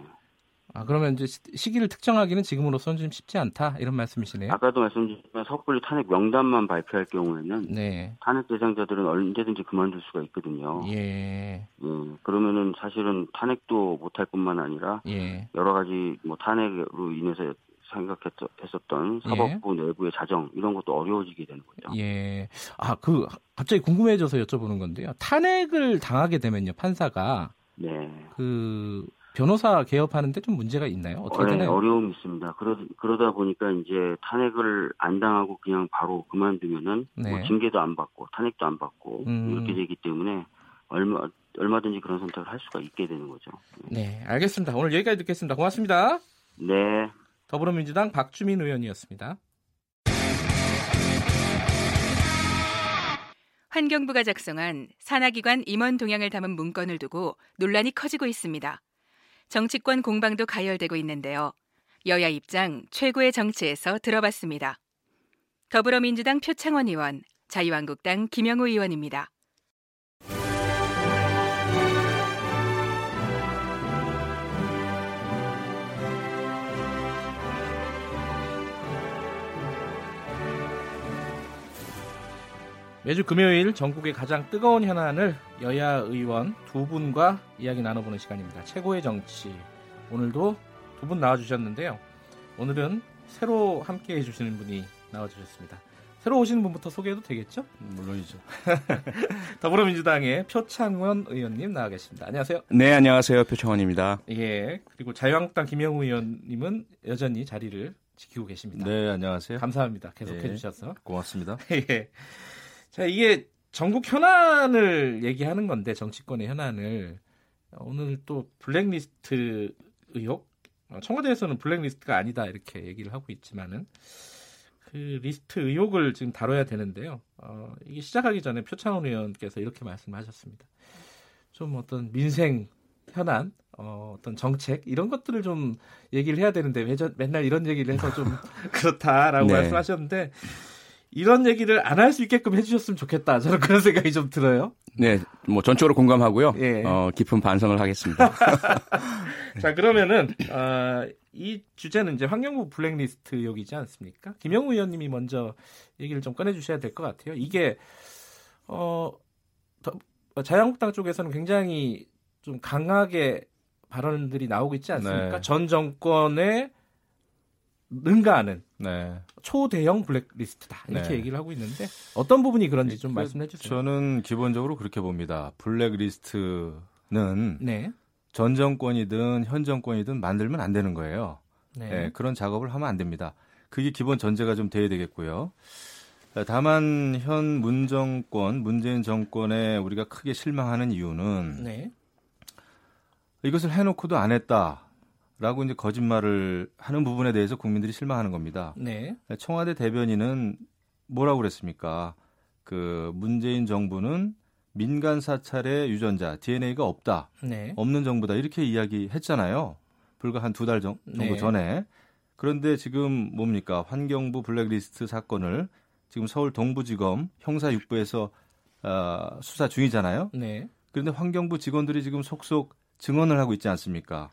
아, 그러면 이제 시- 시기를 특정하기는 지금으로서는 좀 쉽지 않다, 이런 말씀이시네요. 아까도 말씀드렸지만 섣불리 탄핵 명단만 발표할 경우에는 네. 탄핵 대상자들은 언제든지 그만둘 수가 있거든요. 예. 예. 그러면은 사실은 탄핵도 못할 뿐만 아니라 예. 여러 가지 뭐 탄핵으로 인해서 생각했었던 사법부 내부의 자정 이런 것도 어려워지게 되는 거죠. 예. 아, 그, 갑자기 궁금해져서 여쭤보는 건데요. 탄핵을 당하게 되면요, 판사가 네. 그, 변호사 개업하는데 좀 문제가 있나요? 어떻게 네, 되나요? 어려움이 있습니다. 그러, 그러다 보니까 이제 탄핵을 안 당하고 그냥 바로 그만두면은 네. 뭐 징계도 안 받고 탄핵도 안 받고 음. 이렇게 되기 때문에 얼마 얼마든지 그런 선택을 할 수가 있게 되는 거죠. 네, 알겠습니다. 오늘 여기까지 듣겠습니다. 고맙습니다. 네. 더불어민주당 박주민 의원이었습니다. 환경부가 작성한 산하기관 임원 동향을 담은 문건을 두고 논란이 커지고 있습니다. 정치권 공방도 가열되고 있는데요. 여야 입장 최고의 정치에서 들어봤습니다. 더불어민주당 표창원 의원, 자유한국당 김영우 의원입니다. 매주 금요일 전국의 가장 뜨거운 현안을 여야 의원 두 분과 이야기 나눠보는 시간입니다. 최고의 정치. 오늘도 두 분 나와주셨는데요. 오늘은 새로 함께 해주시는 분이 나와주셨습니다. 새로 오시는 분부터 소개해도 되겠죠? 물론이죠. 더불어민주당의 표창원 의원님 나와 계십니다. 안녕하세요. 네, 안녕하세요. 표창원입니다. 예. 그리고 자유한국당 김영우 의원님은 여전히 자리를 지키고 계십니다. 네, 안녕하세요. 감사합니다. 계속 예. 해주셔서. 고맙습니다. 예. 자, 이게 전국 현안을 얘기하는 건데, 정치권의 현안을. 오늘 또 블랙리스트 의혹 어, 청와대에서는 블랙리스트가 아니다 이렇게 얘기를 하고 있지만은 그 리스트 의혹을 지금 다뤄야 되는데요. 어, 이게 시작하기 전에 표창원 의원께서 이렇게 말씀하셨습니다. 좀 어떤 민생 현안, 어, 어떤 정책 이런 것들을 좀 얘기를 해야 되는데 매전, 맨날 이런 얘기를 해서 좀 그렇다라고 네. 말씀하셨는데 이런 얘기를 안 할 수 있게끔 해주셨으면 좋겠다. 저는 그런 생각이 좀 들어요. 네, 뭐 전적으로 공감하고요. 예. 어, 깊은 반성을 하겠습니다. 자, 그러면은 어, 이 주제는 이제 환경부 블랙리스트 의혹이지 않습니까? 김영우 의원님이 먼저 얘기를 좀 꺼내주셔야 될 것 같아요. 이게 어, 자유한국당 쪽에서는 굉장히 좀 강하게 발언들이 나오고 있지 않습니까? 네. 전 정권의 능가하는 네. 초대형 블랙리스트다 이렇게 네. 얘기를 하고 있는데 어떤 부분이 그런지 좀 그, 말씀해 주세요. 저는 기본적으로 그렇게 봅니다. 블랙리스트는 네. 전 정권이든 현 정권이든 만들면 안 되는 거예요. 네. 네. 그런 작업을 하면 안 됩니다. 그게 기본 전제가 좀 돼야 되겠고요. 다만 현 문정권, 문재인 정권에 우리가 크게 실망하는 이유는 네. 이것을 해놓고도 안 했다. 라고 이제 거짓말을 하는 부분에 대해서 국민들이 실망하는 겁니다. 네. 청와대 대변인은 뭐라고 그랬습니까? 그 문재인 정부는 민간 사찰의 유전자 DNA가 없다. 네. 없는 정부다. 이렇게 이야기했잖아요. 불과 한 두 달 정도 네. 전에. 그런데 지금 뭡니까? 환경부 블랙리스트 사건을 지금 서울 동부지검 형사 6부에서 어, 수사 중이잖아요. 네. 그런데 환경부 직원들이 지금 속속 증언을 하고 있지 않습니까?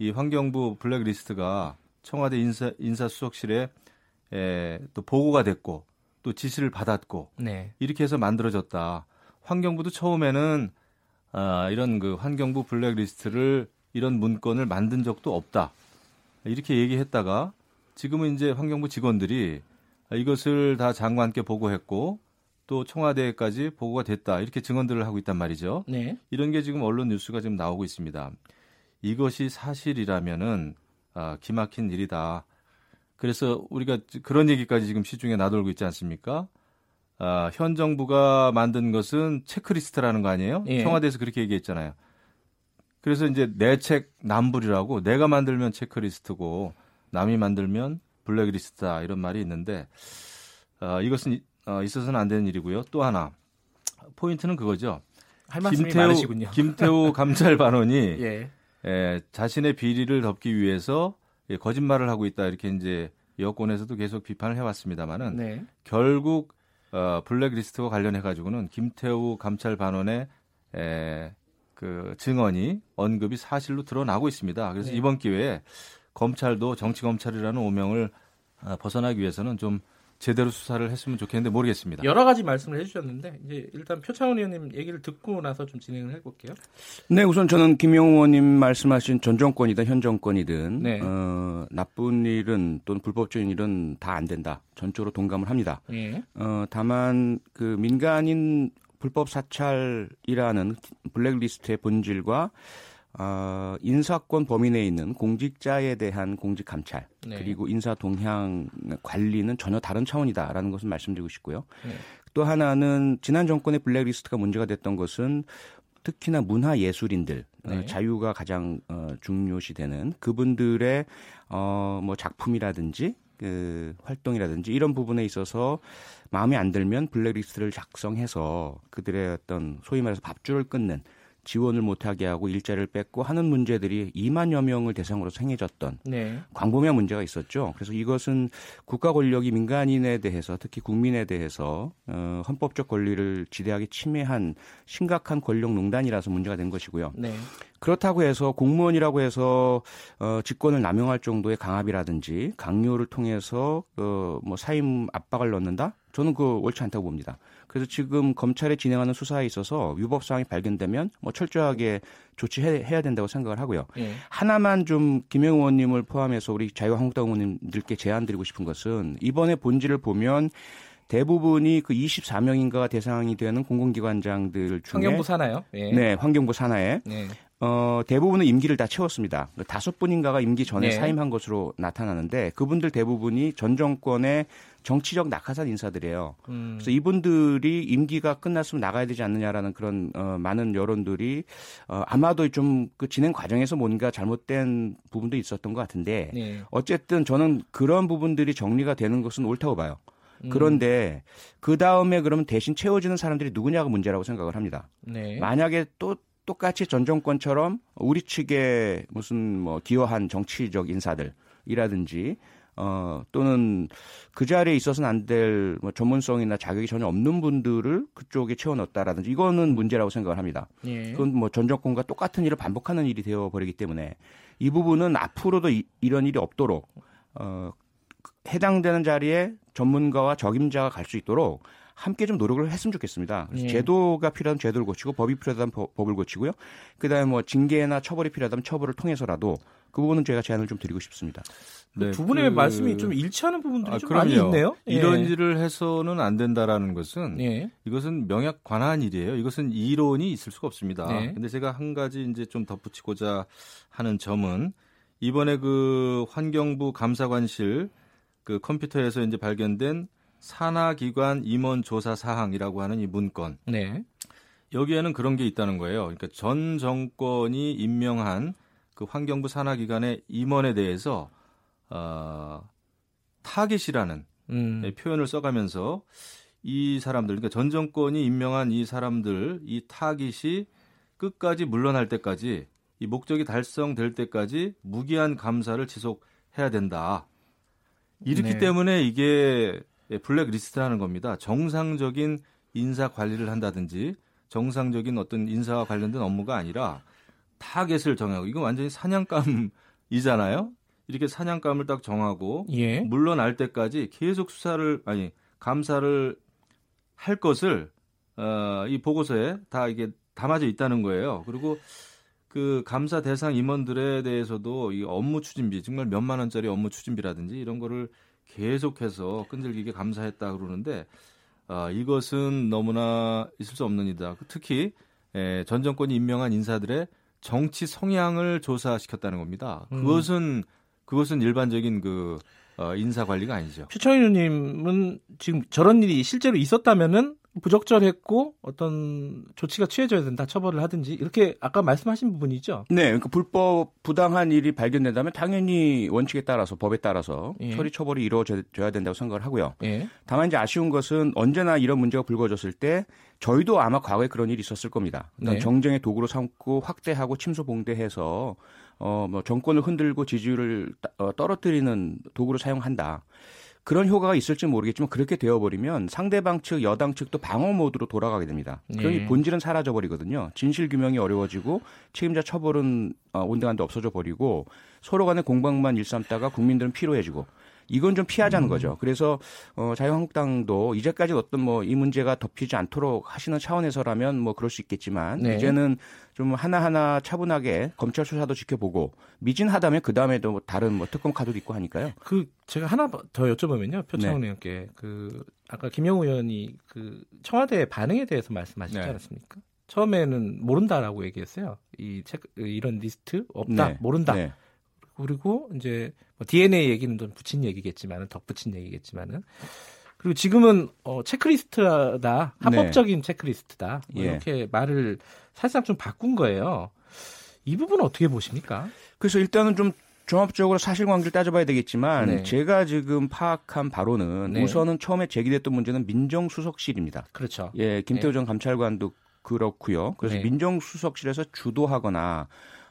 이 환경부 블랙리스트가 청와대 인사 인사수석실에 에, 또 보고가 됐고 또 지시를 받았고 네. 이렇게 해서 만들어졌다. 환경부도 처음에는 아, 이런 그 환경부 블랙리스트를 이런 문건을 만든 적도 없다. 이렇게 얘기했다가 지금은 이제 환경부 직원들이 이것을 다 장관께 보고했고 또 청와대까지 보고가 됐다. 이렇게 증언들을 하고 있단 말이죠. 네. 이런 게 지금 언론 뉴스가 지금 나오고 있습니다. 이것이 사실이라면은 아, 기막힌 일이다. 그래서 우리가 그런 얘기까지 지금 시중에 나돌고 있지 않습니까? 아, 현 정부가 만든 것은 체크리스트라는 거 아니에요? 예. 청와대에서 그렇게 얘기했잖아요. 그래서 이제 내책 남불이라고 내가 만들면 체크리스트고 남이 만들면 블랙리스트다 이런 말이 있는데 아, 이것은 어, 있어서는 안 되는 일이고요. 또 하나 포인트는 그거죠. 할 말씀이 김태우, 많으시군요. 김태우 감찰 반원이 예. 에, 자신의 비리를 덮기 위해서 예, 거짓말을 하고 있다 이렇게 이제 여권에서도 계속 비판을 해왔습니다만은 네. 결국 어, 블랙리스트와 관련해 가지고는 김태우 감찰 반원의 에, 그 증언이 언급이 사실로 드러나고 있습니다. 그래서 네. 이번 기회에 검찰도 정치 검찰이라는 오명을 어, 벗어나기 위해서는 좀 제대로 수사를 했으면 좋겠는데 모르겠습니다. 여러 가지 말씀을 해주셨는데 이제 일단 표창원 의원님 얘기를 듣고 나서 좀 진행을 해볼게요. 네, 우선 저는 김영우 의원님 말씀하신 전 정권이든 현 정권이든 네. 어, 나쁜 일은 또는 불법적인 일은 다 안 된다. 전적으로 동감을 합니다. 네. 어, 다만 그 민간인 불법 사찰이라는 블랙리스트의 본질과 어, 인사권 범위 내에 있는 공직자에 대한 공직 감찰 네. 그리고 인사 동향 관리는 전혀 다른 차원이다라는 것을 말씀드리고 싶고요. 네. 또 하나는 지난 정권의 블랙리스트가 문제가 됐던 것은 특히나 문화 예술인들 어, 네. 자유가 가장 어, 중요시되는 그분들의 어, 뭐 작품이라든지 그 활동이라든지 이런 부분에 있어서 마음에 안 들면 블랙리스트를 작성해서 그들의 어떤 소위 말해서 밥줄을 끊는 지원을 못하게 하고 일자리를 뺏고 하는 문제들이 2만여 명을 대상으로 생겨졌던 네. 광범위한 문제가 있었죠. 그래서 이것은 국가 권력이 민간인에 대해서 특히 국민에 대해서 어, 헌법적 권리를 지대하게 침해한 심각한 권력 농단이라서 문제가 된 것이고요. 네. 그렇다고 해서 공무원이라고 해서 어, 직권을 남용할 정도의 강압이라든지 강요를 통해서 어, 뭐 사임 압박을 넣는다? 저는 그 옳지 않다고 봅니다. 그래서 지금 검찰에 진행하는 수사에 있어서 위법 사항이 발견되면 뭐 철저하게 조치해야 된다고 생각을 하고요. 예. 하나만 좀 김영 의원님을 포함해서 우리 자유한국당 의원님들께 제안드리고 싶은 것은 이번에 본질을 보면 대부분이 그 24명인가 대상이 되는 공공기관장들 중에 환경부 산하요? 예. 네, 환경부 산하에 예. 어, 대부분은 임기를 다 채웠습니다. 다섯 분인가가 임기 전에 네. 사임한 것으로 나타나는데 그분들 대부분이 전 정권의 정치적 낙하산 인사들이에요. 음. 그래서 이분들이 임기가 끝났으면 나가야 되지 않느냐라는 그런 어, 많은 여론들이 어, 아마도 좀 그 진행 과정에서 뭔가 잘못된 부분도 있었던 것 같은데 네. 어쨌든 저는 그런 부분들이 정리가 되는 것은 옳다고 봐요. 음. 그런데 그 다음에 그러면 대신 채워지는 사람들이 누구냐가 문제라고 생각을 합니다. 네. 만약에 또 똑같이 전 정권처럼 우리 측에 무슨 뭐 기여한 정치적 인사들이라든지 어 또는 그 자리에 있어서는 안 될 뭐 전문성이나 자격이 전혀 없는 분들을 그쪽에 채워 넣었다라든지 이거는 문제라고 생각을 합니다. 예. 그건 뭐 전 정권과 똑같은 일을 반복하는 일이 되어 버리기 때문에 이 부분은 앞으로도 이, 이런 일이 없도록 어 해당되는 자리에 전문가와 적임자가 갈 수 있도록 함께 좀 노력을 했으면 좋겠습니다. 예. 제도가 필요하면 제도를 고치고 법이 필요하다면 법 을 고치고요. 그다음에 뭐 징계나 처벌이 필요하다면 처벌을 통해서라도 그 부분은 제가 제안을 좀 드리고 싶습니다. 네, 두 분의 그... 말씀이 좀 일치하는 부분들이 아, 좀 많이 있네요. 예. 이런 일을 해서는 안 된다라는 것은 예. 이것은 명약 관한 일이에요. 이것은 이론이 있을 수가 없습니다. 네. 근데 제가 한 가지 이제 좀 덧붙이고자 하는 점은 이번에 그 환경부 감사관실 그 컴퓨터에서 이제 발견된 산하기관 임원 조사 사항이라고 하는 이 문건. 네. 여기에는 그런 게 있다는 거예요. 그러니까 전 정권이 임명한 그 환경부 산하기관의 임원에 대해서 어, 타깃이라는 음. 네, 표현을 써가면서 이 사람들, 그러니까 전 정권이 임명한 이 사람들, 이 타깃이 끝까지 물러날 때까지 이 목적이 달성될 때까지 무기한 감사를 지속해야 된다. 이렇기 네. 때문에 이게 예, 블랙리스트라는 겁니다. 정상적인 인사 관리를 한다든지 정상적인 어떤 인사와 관련된 업무가 아니라 타겟을 정하고 이건 완전히 사냥감이잖아요. 이렇게 사냥감을 딱 정하고 예. 물러날 때까지 계속 수사를 아니 감사를 할 것을 어, 이 보고서에 다 이게 담아져 있다는 거예요. 그리고 그 감사 대상 임원들에 대해서도 이 업무 추진비 정말 몇만 원짜리 업무 추진비라든지 이런 거를 계속해서 끈질기게 감사했다 그러는데 어, 이것은 너무나 있을 수 없는 일이다. 특히 에, 전 정권이 임명한 인사들의 정치 성향을 조사시켰다는 겁니다. 음. 그것은 그것은 일반적인 그 어, 인사 관리가 아니죠. 의원님은 지금 저런 일이 실제로 있었다면은 부적절했고 어떤 조치가 취해져야 된다 처벌을 하든지 이렇게 아까 말씀하신 부분이죠. 네, 그러니까 불법 부당한 일이 발견된다면 당연히 원칙에 따라서 법에 따라서 예. 처리 처벌이 이루어져야 된다고 생각을 하고요. 예. 다만 이제 아쉬운 것은 언제나 이런 문제가 불거졌을 때 저희도 아마 과거에 그런 일이 있었을 겁니다. 네. 정쟁의 도구로 삼고 확대하고 침소봉대해서 어뭐 정권을 흔들고 지지율을 어, 떨어뜨리는 도구로 사용한다. 그런 효과가 있을지 모르겠지만 그렇게 되어버리면 상대방 측 여당 측도 방어 모드로 돌아가게 됩니다. 그러니 네. 본질은 사라져 버리거든요. 진실 규명이 어려워지고 책임자 처벌은 어, 온데간데 없어져 버리고 서로 간의 공방만 일삼다가 국민들은 피로해지고 이건 좀 피하자는 음. 거죠. 그래서 어, 자유한국당도 이제까지 어떤 뭐 이 문제가 덮이지 않도록 하시는 차원에서라면 뭐 그럴 수 있겠지만 네. 이제는 좀 하나하나 차분하게 검찰 수사도 지켜보고 미진하다면 그 다음에도 뭐 다른 뭐 특검 카드도 있고 하니까요. 그 제가 하나 더 여쭤보면요, 표창원 네. 의원께 그 아까 김영우 의원이 그 청와대 반응에 대해서 말씀하시지 네. 않았습니까? 처음에는 모른다라고 얘기했어요. 이 책, 이런 리스트 없다, 네. 모른다. 네. 그리고 이제 뭐 DNA 얘기는 좀 붙인 얘기겠지만은 덧붙인 얘기겠지만은 그리고 지금은 어, 체크리스트다 합법적인 네. 체크리스트다 뭐 예. 이렇게 말을 사실상 좀 바꾼 거예요. 이 부분은 어떻게 보십니까? 그래서 일단은 좀 종합적으로 사실관계를 따져봐야 되겠지만 네. 제가 지금 파악한 바로는 네. 우선은 처음에 제기됐던 문제는 민정수석실입니다. 그렇죠. 예, 김태우 네. 전 감찰관도 그렇고요. 그래서 네. 민정수석실에서 주도하거나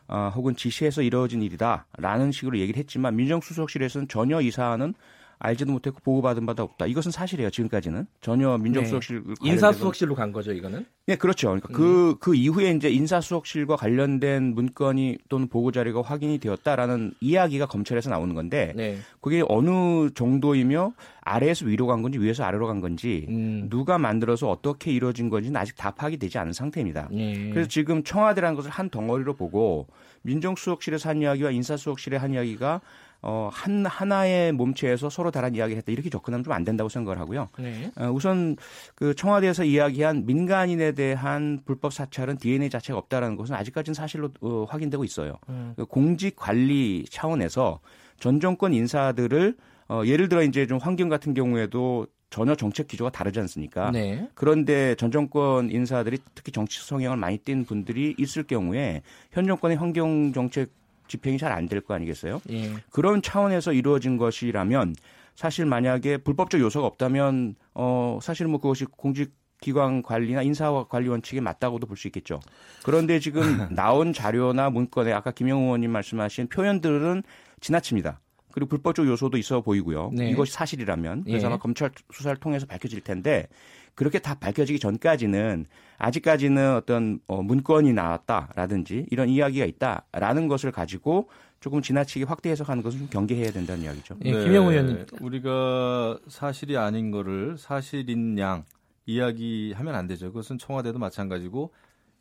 어, 혹은 지시해서 이루어진 일이다라는 식으로 얘기를 했지만 민정수석실에서는 전혀 이 사안은 알지도 못했고 보고받은 바도 없다. 이것은 사실이에요. 지금까지는 전혀 민정수석실 네. 인사수석실로 간 거죠. 이거는. 네, 그렇죠. 그러니까 그그 음. 그 이후에 이제 인사수석실과 관련된 문건이 또는 보고 자료가 확인이 되었다라는 이야기가 검찰에서 나오는 건데 네. 그게 어느 정도이며 아래에서 위로 간 건지 위에서 아래로 간 건지 음. 누가 만들어서 어떻게 이루어진 건지는 아직 다 파악이 되지 않은 상태입니다. 네. 그래서 지금 청와대라는 것을 한 덩어리로 보고 민정수석실에서 한 이야기와 인사수석실의 한 이야기가 어, 한, 하나의 몸체에서 서로 다른 이야기를 했다. 이렇게 접근하면 좀 안 된다고 생각을 하고요. 네. 어, 우선 그 청와대에서 이야기한 민간인에 대한 불법 사찰은 DNA 자체가 없다라는 것은 아직까지는 사실로 어, 확인되고 있어요. 음. 그 공직 관리 차원에서 전 정권 인사들을 어, 예를 들어 이제 좀 환경 같은 경우에도 전혀 정책 기조가 다르지 않습니까? 네. 그런데 전 정권 인사들이 특히 정치 성향을 많이 띈 분들이 있을 경우에 현 정권의 환경 정책 집행이 잘 안 될 거 아니겠어요? 예. 그런 차원에서 이루어진 것이라면 사실 만약에 불법적 요소가 없다면 어 사실 뭐 그것이 공직 기관 관리나 인사 관리 원칙에 맞다고도 볼 수 있겠죠. 그런데 지금 나온 자료나 문건에 아까 김영우 의원님 말씀하신 표현들은 지나칩니다. 그리고 불법적 요소도 있어 보이고요. 네. 이것이 사실이라면 그래서 예. 아마 검찰 수사를 통해서 밝혀질 텐데 그렇게 다 밝혀지기 전까지는 아직까지는 어떤 어, 문건이 나왔다라든지 이런 이야기가 있다라는 것을 가지고 조금 지나치게 확대 해석하는 것은 좀 경계해야 된다는 이야기죠. 예, 네, 김영우 의원님. 우리가 사실이 아닌 거를 사실인 양 이야기하면 안 되죠. 그것은 청와대도 마찬가지고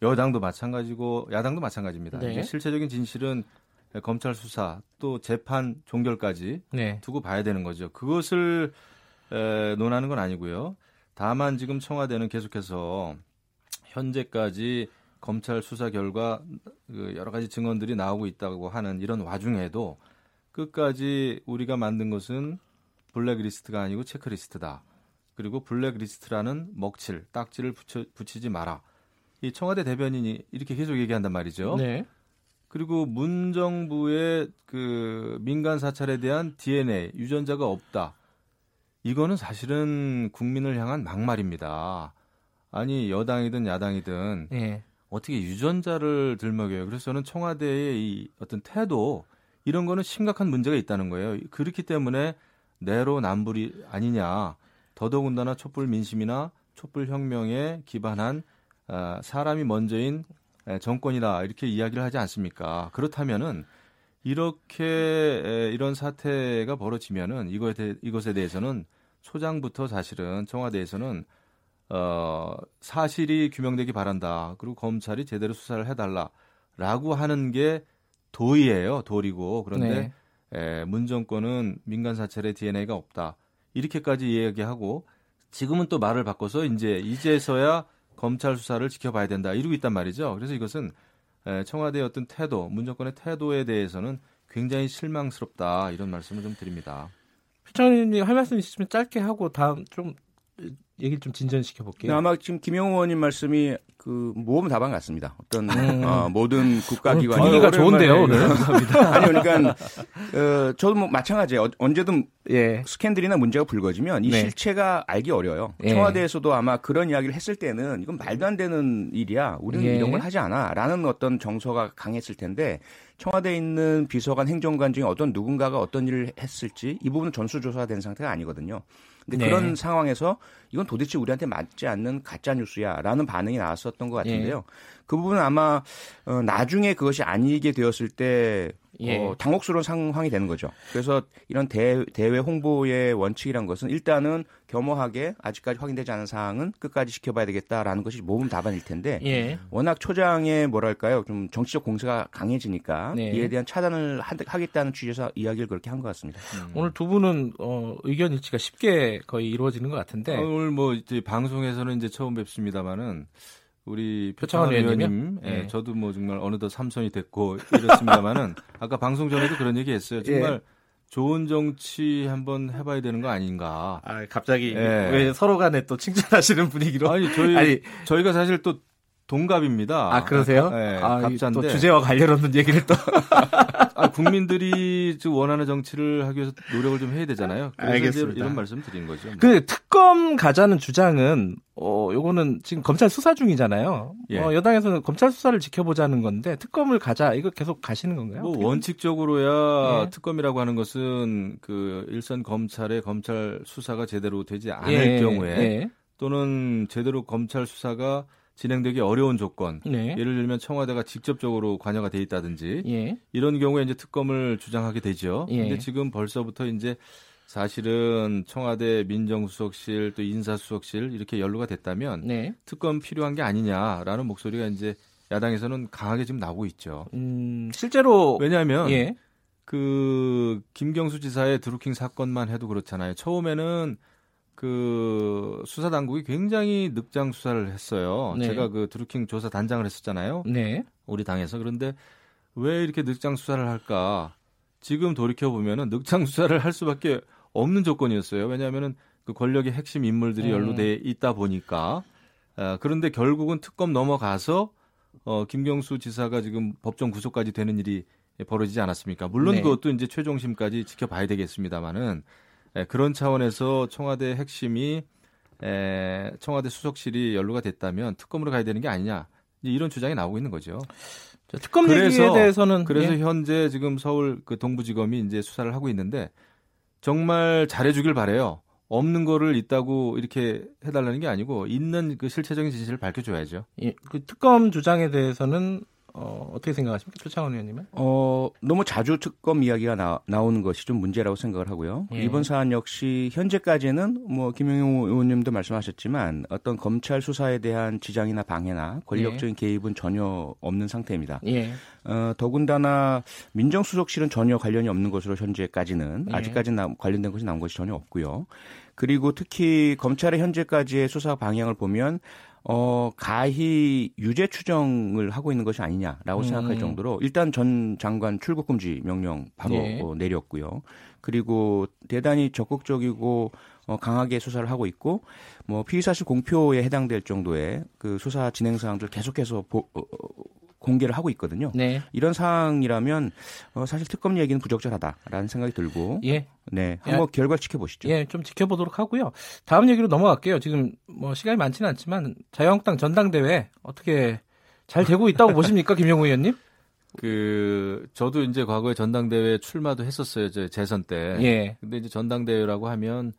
여당도 마찬가지고 야당도 마찬가지입니다. 네. 실체적인 진실은 검찰 수사 또 재판 종결까지 네. 두고 봐야 되는 거죠. 그것을 에, 논하는 건 아니고요. 다만 지금 청와대는 계속해서 현재까지 검찰 수사 결과 그 여러 가지 증언들이 나오고 있다고 하는 이런 와중에도 끝까지 우리가 만든 것은 블랙리스트가 아니고 체크리스트다. 그리고 블랙리스트라는 먹칠, 딱지를 붙여, 붙이지 마라. 이 청와대 대변인이 이렇게 계속 얘기한단 말이죠. 네. 그리고 문 정부의 그 민간 사찰에 대한 DNA 유전자가 없다. 이거는 사실은 국민을 향한 막말입니다. 아니 여당이든 야당이든 네. 어떻게 유전자를 들먹여요. 그래서 저는 청와대의 이 어떤 태도 이런 거는 심각한 문제가 있다는 거예요. 그렇기 때문에 내로남불이 아니냐. 더더군다나 촛불 민심이나 촛불 혁명에 기반한 아, 사람이 먼저인 정권이다 이렇게 이야기를 하지 않습니까? 그렇다면은 이렇게 이런 사태가 벌어지면은 이거에 대, 이것에 대해서는 초장부터 사실은 청와대에서는 어, 사실이 규명되기 바란다. 그리고 검찰이 제대로 수사를 해달라라고 하는 게 도의예요. 도리고 그런데 네. 에, 문 정권은 민간 사찰에 DNA가 없다. 이렇게까지 이야기하고 지금은 또 말을 바꿔서 이제 이제서야 검찰 수사를 지켜봐야 된다 이러고 있단 말이죠. 그래서 이것은 청와대의 어떤 태도, 문정권의 태도에 대해서는 굉장히 실망스럽다 이런 말씀을 좀 드립니다. 피청님 할 말씀 있으면 짧게 하고 다음 좀 얘기를 좀 진전시켜 볼게요. 네, 아마 지금 김영호 의원님 말씀이 그 모험 답안 같습니다. 어떤 음. 어, 모든 국가기관 분위기가 좋은데요 오늘. 아니 그러니까 어, 저도 뭐 마찬가지예요. 어, 언제든 예. 스캔들이나 문제가 불거지면 이 네. 실체가 알기 어려요. 예. 청와대에서도 아마 그런 이야기를 했을 때는 이건 말도 안 되는 일이야. 우리는 예. 이런 걸 하지 않아라는 어떤 정서가 강했을 텐데 청와대에 있는 비서관 행정관 중에 어떤 누군가가 어떤 일을 했을지 이 부분은 전수조사가 된 상태가 아니거든요. 근데 네. 그런 상황에서 이건 도대체 우리한테 맞지 않는 가짜 뉴스야라는 반응이 나왔었던 것 같은데요. 예. 그 부분은 아마 어, 나중에 그것이 아니게 되었을 때 예. 어, 당혹스러운 상황이 되는 거죠. 그래서 이런 대, 대외 홍보의 원칙이란 것은 일단은 겸허하게 아직까지 확인되지 않은 사항은 끝까지 지켜봐야 되겠다라는 것이 모범 답안일 텐데 예. 워낙 초장의 뭐랄까요 좀 정치적 공세가 강해지니까 네. 이에 대한 차단을 하, 겠다는 취지에서 이야기를 그렇게 한 것 같습니다. 음. 오늘 두 분은 어, 의견 일치가 쉽게 거의 이루어지는 것 같은데 어, 오늘 뭐 이제 방송에서는 이제 처음 뵙습니다만은 우리 표창원 의원님, 예, 네. 저도 뭐 정말 어느덧 삼선이 됐고 이렇습니다만은 아까 방송 전에도 그런 얘기했어요. 정말 예. 좋은 정치 한번 해봐야 되는 거 아닌가. 아 갑자기 예. 왜 서로 간에 또 칭찬하시는 분위기로? 아니 저희 아니, 저희가 사실 또 동갑입니다. 아 그러세요? 네, 아, 갑자인데 또 주제와 관련 없는 얘기를 또 아, 국민들이 좀 원하는 정치를 하기 위해서 노력을 좀 해야 되잖아요. 알겠습니다. 이런 말씀 드린 거죠. 그 특검 가자는 주장은 어 요거는 지금 검찰 수사 중이잖아요. 예. 어, 여당에서는 검찰 수사를 지켜보자는 건데 특검을 가자 이거 계속 가시는 건가요? 뭐 원칙적으로야 예. 특검이라고 하는 것은 그 일선 검찰의 검찰 수사가 제대로 되지 않을 예. 경우에 예. 또는 제대로 검찰 수사가 진행되기 어려운 조건, 네. 예를 들면 청와대가 직접적으로 관여가 돼 있다든지 예. 이런 경우에 이제 특검을 주장하게 되죠. 예. 근데 지금 벌써부터 이제 사실은 청와대 민정수석실 또 인사수석실 이렇게 연루가 됐다면 네. 특검 필요한 게 아니냐라는 목소리가 이제 야당에서는 강하게 지금 나오고 있죠. 음, 실제로 왜냐하면 예. 그 김경수 지사의 드루킹 사건만 해도 그렇잖아요. 처음에는 그 수사 당국이 굉장히 늑장 수사를 했어요. 네. 제가 그 드루킹 조사 단장을 했었잖아요. 네. 우리 당에서 그런데 왜 이렇게 늑장 수사를 할까? 지금 돌이켜 보면은 늑장 수사를 할 수밖에 없는 조건이었어요. 왜냐하면은 그 권력의 핵심 인물들이 음. 연루돼 있다 보니까 어, 그런데 결국은 특검 넘어가서 어, 김경수 지사가 지금 법정 구속까지 되는 일이 벌어지지 않았습니까? 물론 네. 그것도 이제 최종심까지 지켜봐야 되겠습니다만은 에, 그런 차원에서 청와대 핵심이 에, 청와대 수석실이 연루가 됐다면 특검으로 가야 되는 게 아니냐 이런 주장이 나오고 있는 거죠. 특검 그래서, 얘기에 대해서는 그래서 예. 현재 지금 서울 그 동부지검이 이제 수사를 하고 있는데 정말 잘해주길 바래요. 없는 거를 있다고 이렇게 해달라는 게 아니고 있는 그 실체적인 진실을 밝혀줘야죠. 예, 그 특검 주장에 대해서는 어, 어떻게 생각하십니까? 표창원 의원님은? 어, 너무 자주 특검 이야기가 나, 나오는 것이 좀 문제라고 생각을 하고요. 예. 이번 사안 역시 현재까지는 뭐 김영용 의원님도 말씀하셨지만 어떤 검찰 수사에 대한 지장이나 방해나 권력적인 예. 개입은 전혀 없는 상태입니다. 예. 어, 더군다나 민정수석실은 전혀 관련이 없는 것으로 현재까지는 예. 아직까지는 관련된 것이 나온 것이 전혀 없고요. 그리고 특히 검찰의 현재까지의 수사 방향을 보면 어, 가히 유죄 추정을 하고 있는 것이 아니냐라고 음. 생각할 정도로 일단 전 장관 출국 금지 명령 바로 예. 어, 내렸고요. 그리고 대단히 적극적이고 어, 강하게 수사를 하고 있고 뭐 피의 사실 공표에 해당될 정도의 그 수사 진행 사항들 계속해서 보, 어, 공개를 하고 있거든요. 네. 이런 상황이라면 어, 사실 특검 얘기는 부적절하다라는 생각이 들고 예. 네, 한번 예. 결과 지켜보시죠. 예, 좀 지켜보도록 하고요. 다음 얘기로 넘어갈게요. 지금 뭐 시간이 많지는 않지만 자유한국당 전당대회 어떻게 잘 되고 있다고 보십니까, 김영우 의원님? 그 저도 이제 과거에 전당대회 출마도 했었어요, 제 재선 때. 예. 근데 이제 전당대회라고 하면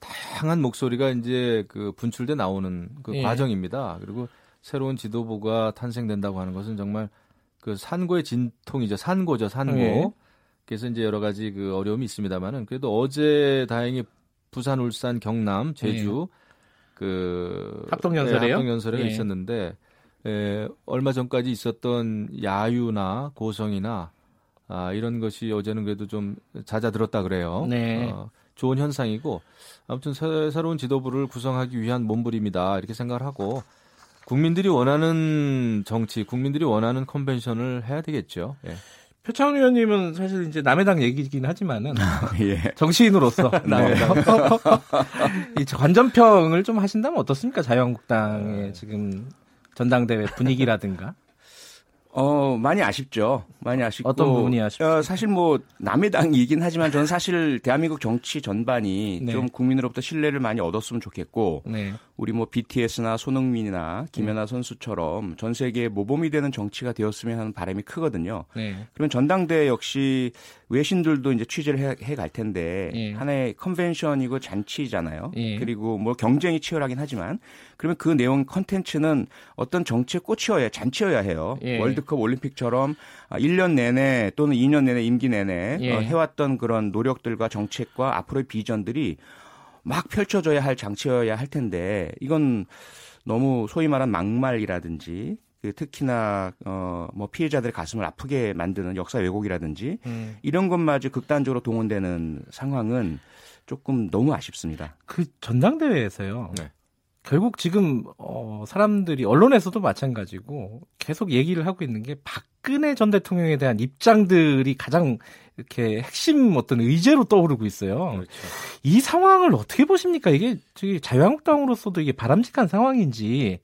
다양한 목소리가 이제 그 분출돼 나오는 그 예. 과정입니다. 그리고 새로운 지도부가 탄생된다고 하는 것은 정말 그 산고의 진통이죠. 산고죠, 산고. 네. 그래서 이제 여러 가지 그 어려움이 있습니다만은 그래도 어제 다행히 부산, 울산, 경남, 제주 네. 그 합동 연설에요. 네, 합동 연설회가 네. 있었는데 에, 얼마 전까지 있었던 야유나 고성이나 아, 이런 것이 어제는 그래도 좀 잦아들었다 그래요. 네. 어, 좋은 현상이고 아무튼 새, 새로운 지도부를 구성하기 위한 몸부림이다 이렇게 생각을 하고 국민들이 원하는 정치, 국민들이 원하는 컨벤션을 해야 되겠죠. 예. 표창원 의원님은 사실 이제 남해당 얘기긴 하지만은 예. 정치인으로서 남해당 네. 이 관전평을 좀 하신다면 어떻습니까? 자유한국당의 지금 전당대회 분위기라든가. 어, 많이 아쉽죠. 많이 아쉽고. 어떤 부분이 아쉽죠? 어, 사실 뭐, 남의 당이긴 하지만 저는 사실 대한민국 정치 전반이 네. 좀 국민으로부터 신뢰를 많이 얻었으면 좋겠고, 네. 우리 뭐 BTS나 손흥민이나 김연아 네. 선수처럼 전 세계에 모범이 되는 정치가 되었으면 하는 바람이 크거든요. 네. 그러면 전당대 역시 외신들도 이제 취재를 해 갈 텐데, 예. 하나의 컨벤션이고 잔치잖아요. 예. 그리고 뭐 경쟁이 치열하긴 하지만, 그러면 그 내용 컨텐츠는 어떤 정치의 꽃이어야, 잔치여야 해요. 예. 월드 월드컵 올림픽처럼 1년 아, 내내 또는 2년 내내 임기 내내 예. 어, 해왔던 그런 노력들과 정책과 앞으로의 비전들이 막 펼쳐져야 할 장치여야 할 텐데 이건 너무 소위 말한 막말이라든지 그 특히나 어뭐 피해자들의 가슴을 아프게 만드는 역사 왜곡이라든지 음. 이런 것마저 극단적으로 동원되는 상황은 조금 너무 아쉽습니다. 그 전당대회에서요. 네. 결국 지금 어 사람들이 언론에서도 마찬가지고 계속 얘기를 하고 있는 게 박근혜 전 대통령에 대한 입장들이 가장 이렇게 핵심 어떤 의제로 떠오르고 있어요. 그렇죠. 이 상황을 어떻게 보십니까? 이게 저기 자유한국당으로서도 이게 바람직한 상황인지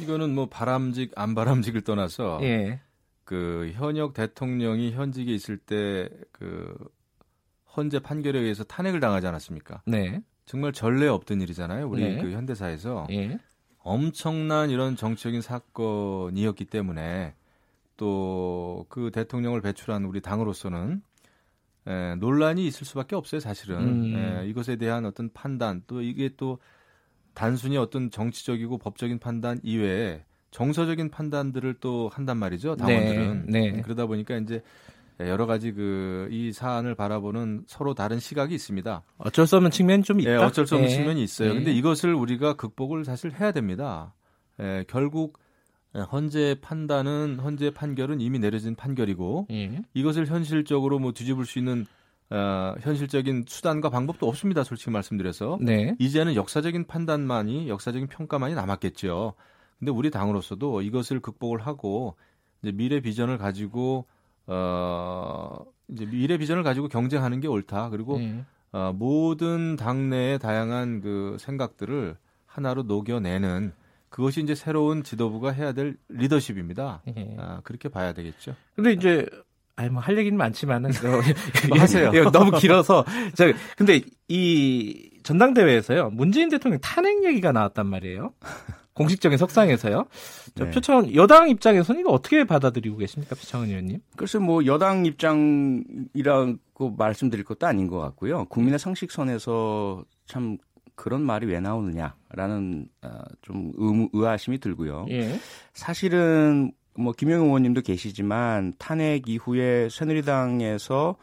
이거는 뭐 바람직 안 바람직을 떠나서 예. 그 현역 대통령이 현직에 있을 때 그 헌재 판결에 의해서 탄핵을 당하지 않았습니까? 네. 정말 전례 없던 일이잖아요. 우리 네. 그 현대사에서 예. 엄청난 이런 정치적인 사건이었기 때문에 또 그 대통령을 배출한 우리 당으로서는 에, 논란이 있을 수밖에 없어요. 사실은 음. 에, 이것에 대한 어떤 판단 또 이게 또 단순히 어떤 정치적이고 법적인 판단 이외에 정서적인 판단들을 또 한단 말이죠. 당원들은 네. 네. 그러다 보니까 이제 네, 여러 가지 그 이 사안을 바라보는 서로 다른 시각이 있습니다. 어쩔 수 없는 측면이 좀 있다. 네, 어쩔 수 없는 네. 측면이 있어요. 네. 근데 이것을 우리가 극복을 사실 해야 됩니다. 예, 결국 헌재 판단은 헌재 판결은 이미 내려진 판결이고 예. 이것을 현실적으로 뭐 뒤집을 수 있는 어, 현실적인 수단과 방법도 없습니다. 솔직히 말씀드려서 네. 이제는 역사적인 판단만이 역사적인 평가만이 남았겠죠. 근데 우리 당으로서도 이것을 극복을 하고 이제 미래 비전을 가지고 어 이제 미래 비전을 가지고 경쟁하는 게 옳다. 그리고 네. 어, 모든 당내의 다양한 그 생각들을 하나로 녹여내는 그것이 이제 새로운 지도부가 해야 될 리더십입니다. 예. 아, 그렇게 봐야 되겠죠. 근데 이제 아니 뭐 할 얘기는 많지만은 뭐 하세요. 너무 길어서 저 근데 이 전당대회에서요 문재인 대통령 탄핵 얘기가 나왔단 말이에요. 공식적인 석상에서요. 네. 표창 여당 입장에서는 이거 어떻게 받아들이고 계십니까, 표창원 의원님? 글쎄 뭐 여당 입장이라고 말씀드릴 것도 아닌 것 같고요. 국민의 상식선에서 참 그런 말이 왜 나오느냐라는 어, 좀 의, 의아심이 들고요. 예. 사실은 뭐 김영우 의원님도 계시지만 탄핵 이후에 새누리당에서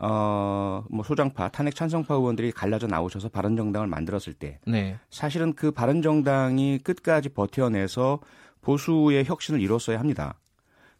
어, 뭐 소장파, 탄핵 찬성파 의원들이 갈라져 나오셔서 바른정당을 만들었을 때 네. 사실은 그 바른정당이 끝까지 버텨내서 보수의 혁신을 이뤘어야 합니다.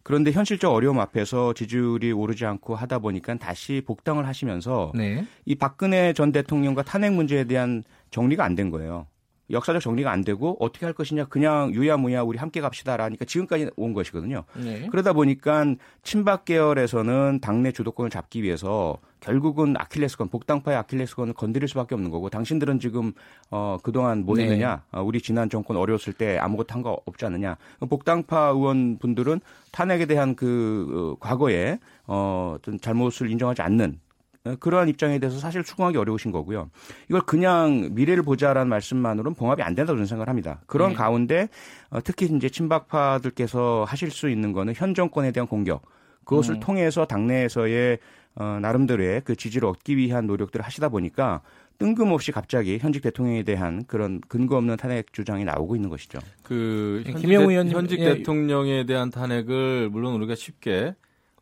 그런데 현실적 어려움 앞에서 지지율이 오르지 않고 하다 보니까 다시 복당을 하시면서 네. 이 박근혜 전 대통령과 탄핵 문제에 대한 정리가 안 된 거예요. 역사적 정리가 안 되고 어떻게 할 것이냐 그냥 유야무야 우리 함께 갑시다라니까 지금까지 온 것이거든요. 네. 그러다 보니까 친박 계열에서는 당내 주도권을 잡기 위해서 결국은 아킬레스건 복당파의 아킬레스건을 건드릴 수밖에 없는 거고 당신들은 지금 어 그동안 뭐 네. 했느냐 네. 어, 우리 지난 정권 어려웠을 때 아무것도 한 거 없지 않느냐 복당파 의원분들은 탄핵에 대한 그 어, 과거에 어 어떤 잘못을 인정하지 않는 어, 그러한 입장에 대해서 사실 추궁하기 어려우신 거고요. 이걸 그냥 미래를 보자라는 말씀만으로는 봉합이 안 된다고 저는 생각을 합니다. 그런 네. 가운데 어, 특히 이제 친박파들께서 하실 수 있는 거는 현 정권에 대한 공격 그것을 음. 통해서 당내에서의 어, 나름대로의 그 지지를 얻기 위한 노력들을 하시다 보니까 뜬금없이 갑자기 현직 대통령에 대한 그런 근거 없는 탄핵 주장이 나오고 있는 것이죠. 그 김영우 의원 현직 예. 대통령에 대한 탄핵을 물론 우리가 쉽게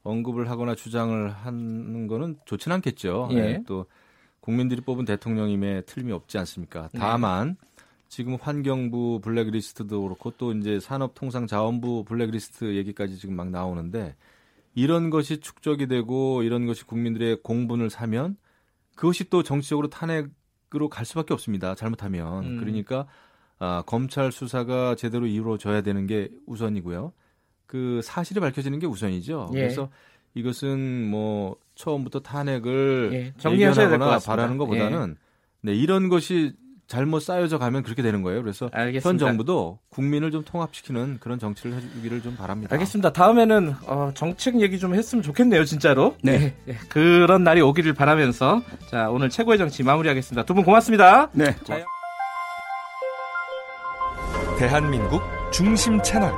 언급을 하거나 주장을 하는 거는 좋진 않겠죠. 예. 네, 또 국민들이 뽑은 대통령임에 틀림이 없지 않습니까? 네. 다만 지금 환경부 블랙리스트도 그렇고 또 이제 산업통상자원부 블랙리스트 얘기까지 지금 막 나오는데 이런 것이 축적이 되고 이런 것이 국민들의 공분을 사면 그것이 또 정치적으로 탄핵으로 갈 수밖에 없습니다. 잘못하면 음. 그러니까 아, 검찰 수사가 제대로 이루어져야 되는 게 우선이고요. 그 사실이 밝혀지는 게 우선이죠. 예. 그래서 이것은 뭐 처음부터 탄핵을 예. 정리하셔야 될거나 바라는 것보다는 예. 네, 이런 것이 잘못 쌓여져 가면 그렇게 되는 거예요. 그래서 알겠습니다. 현 정부도 국민을 좀 통합시키는 그런 정치를 해주기를 좀 바랍니다. 알겠습니다. 다음에는 어, 정책 얘기 좀 했으면 좋겠네요, 진짜로. 네. 네. 그런 날이 오기를 바라면서 자 오늘 최고의 정치 마무리하겠습니다. 두 분 고맙습니다. 네. 자, 대한민국 중심 채널.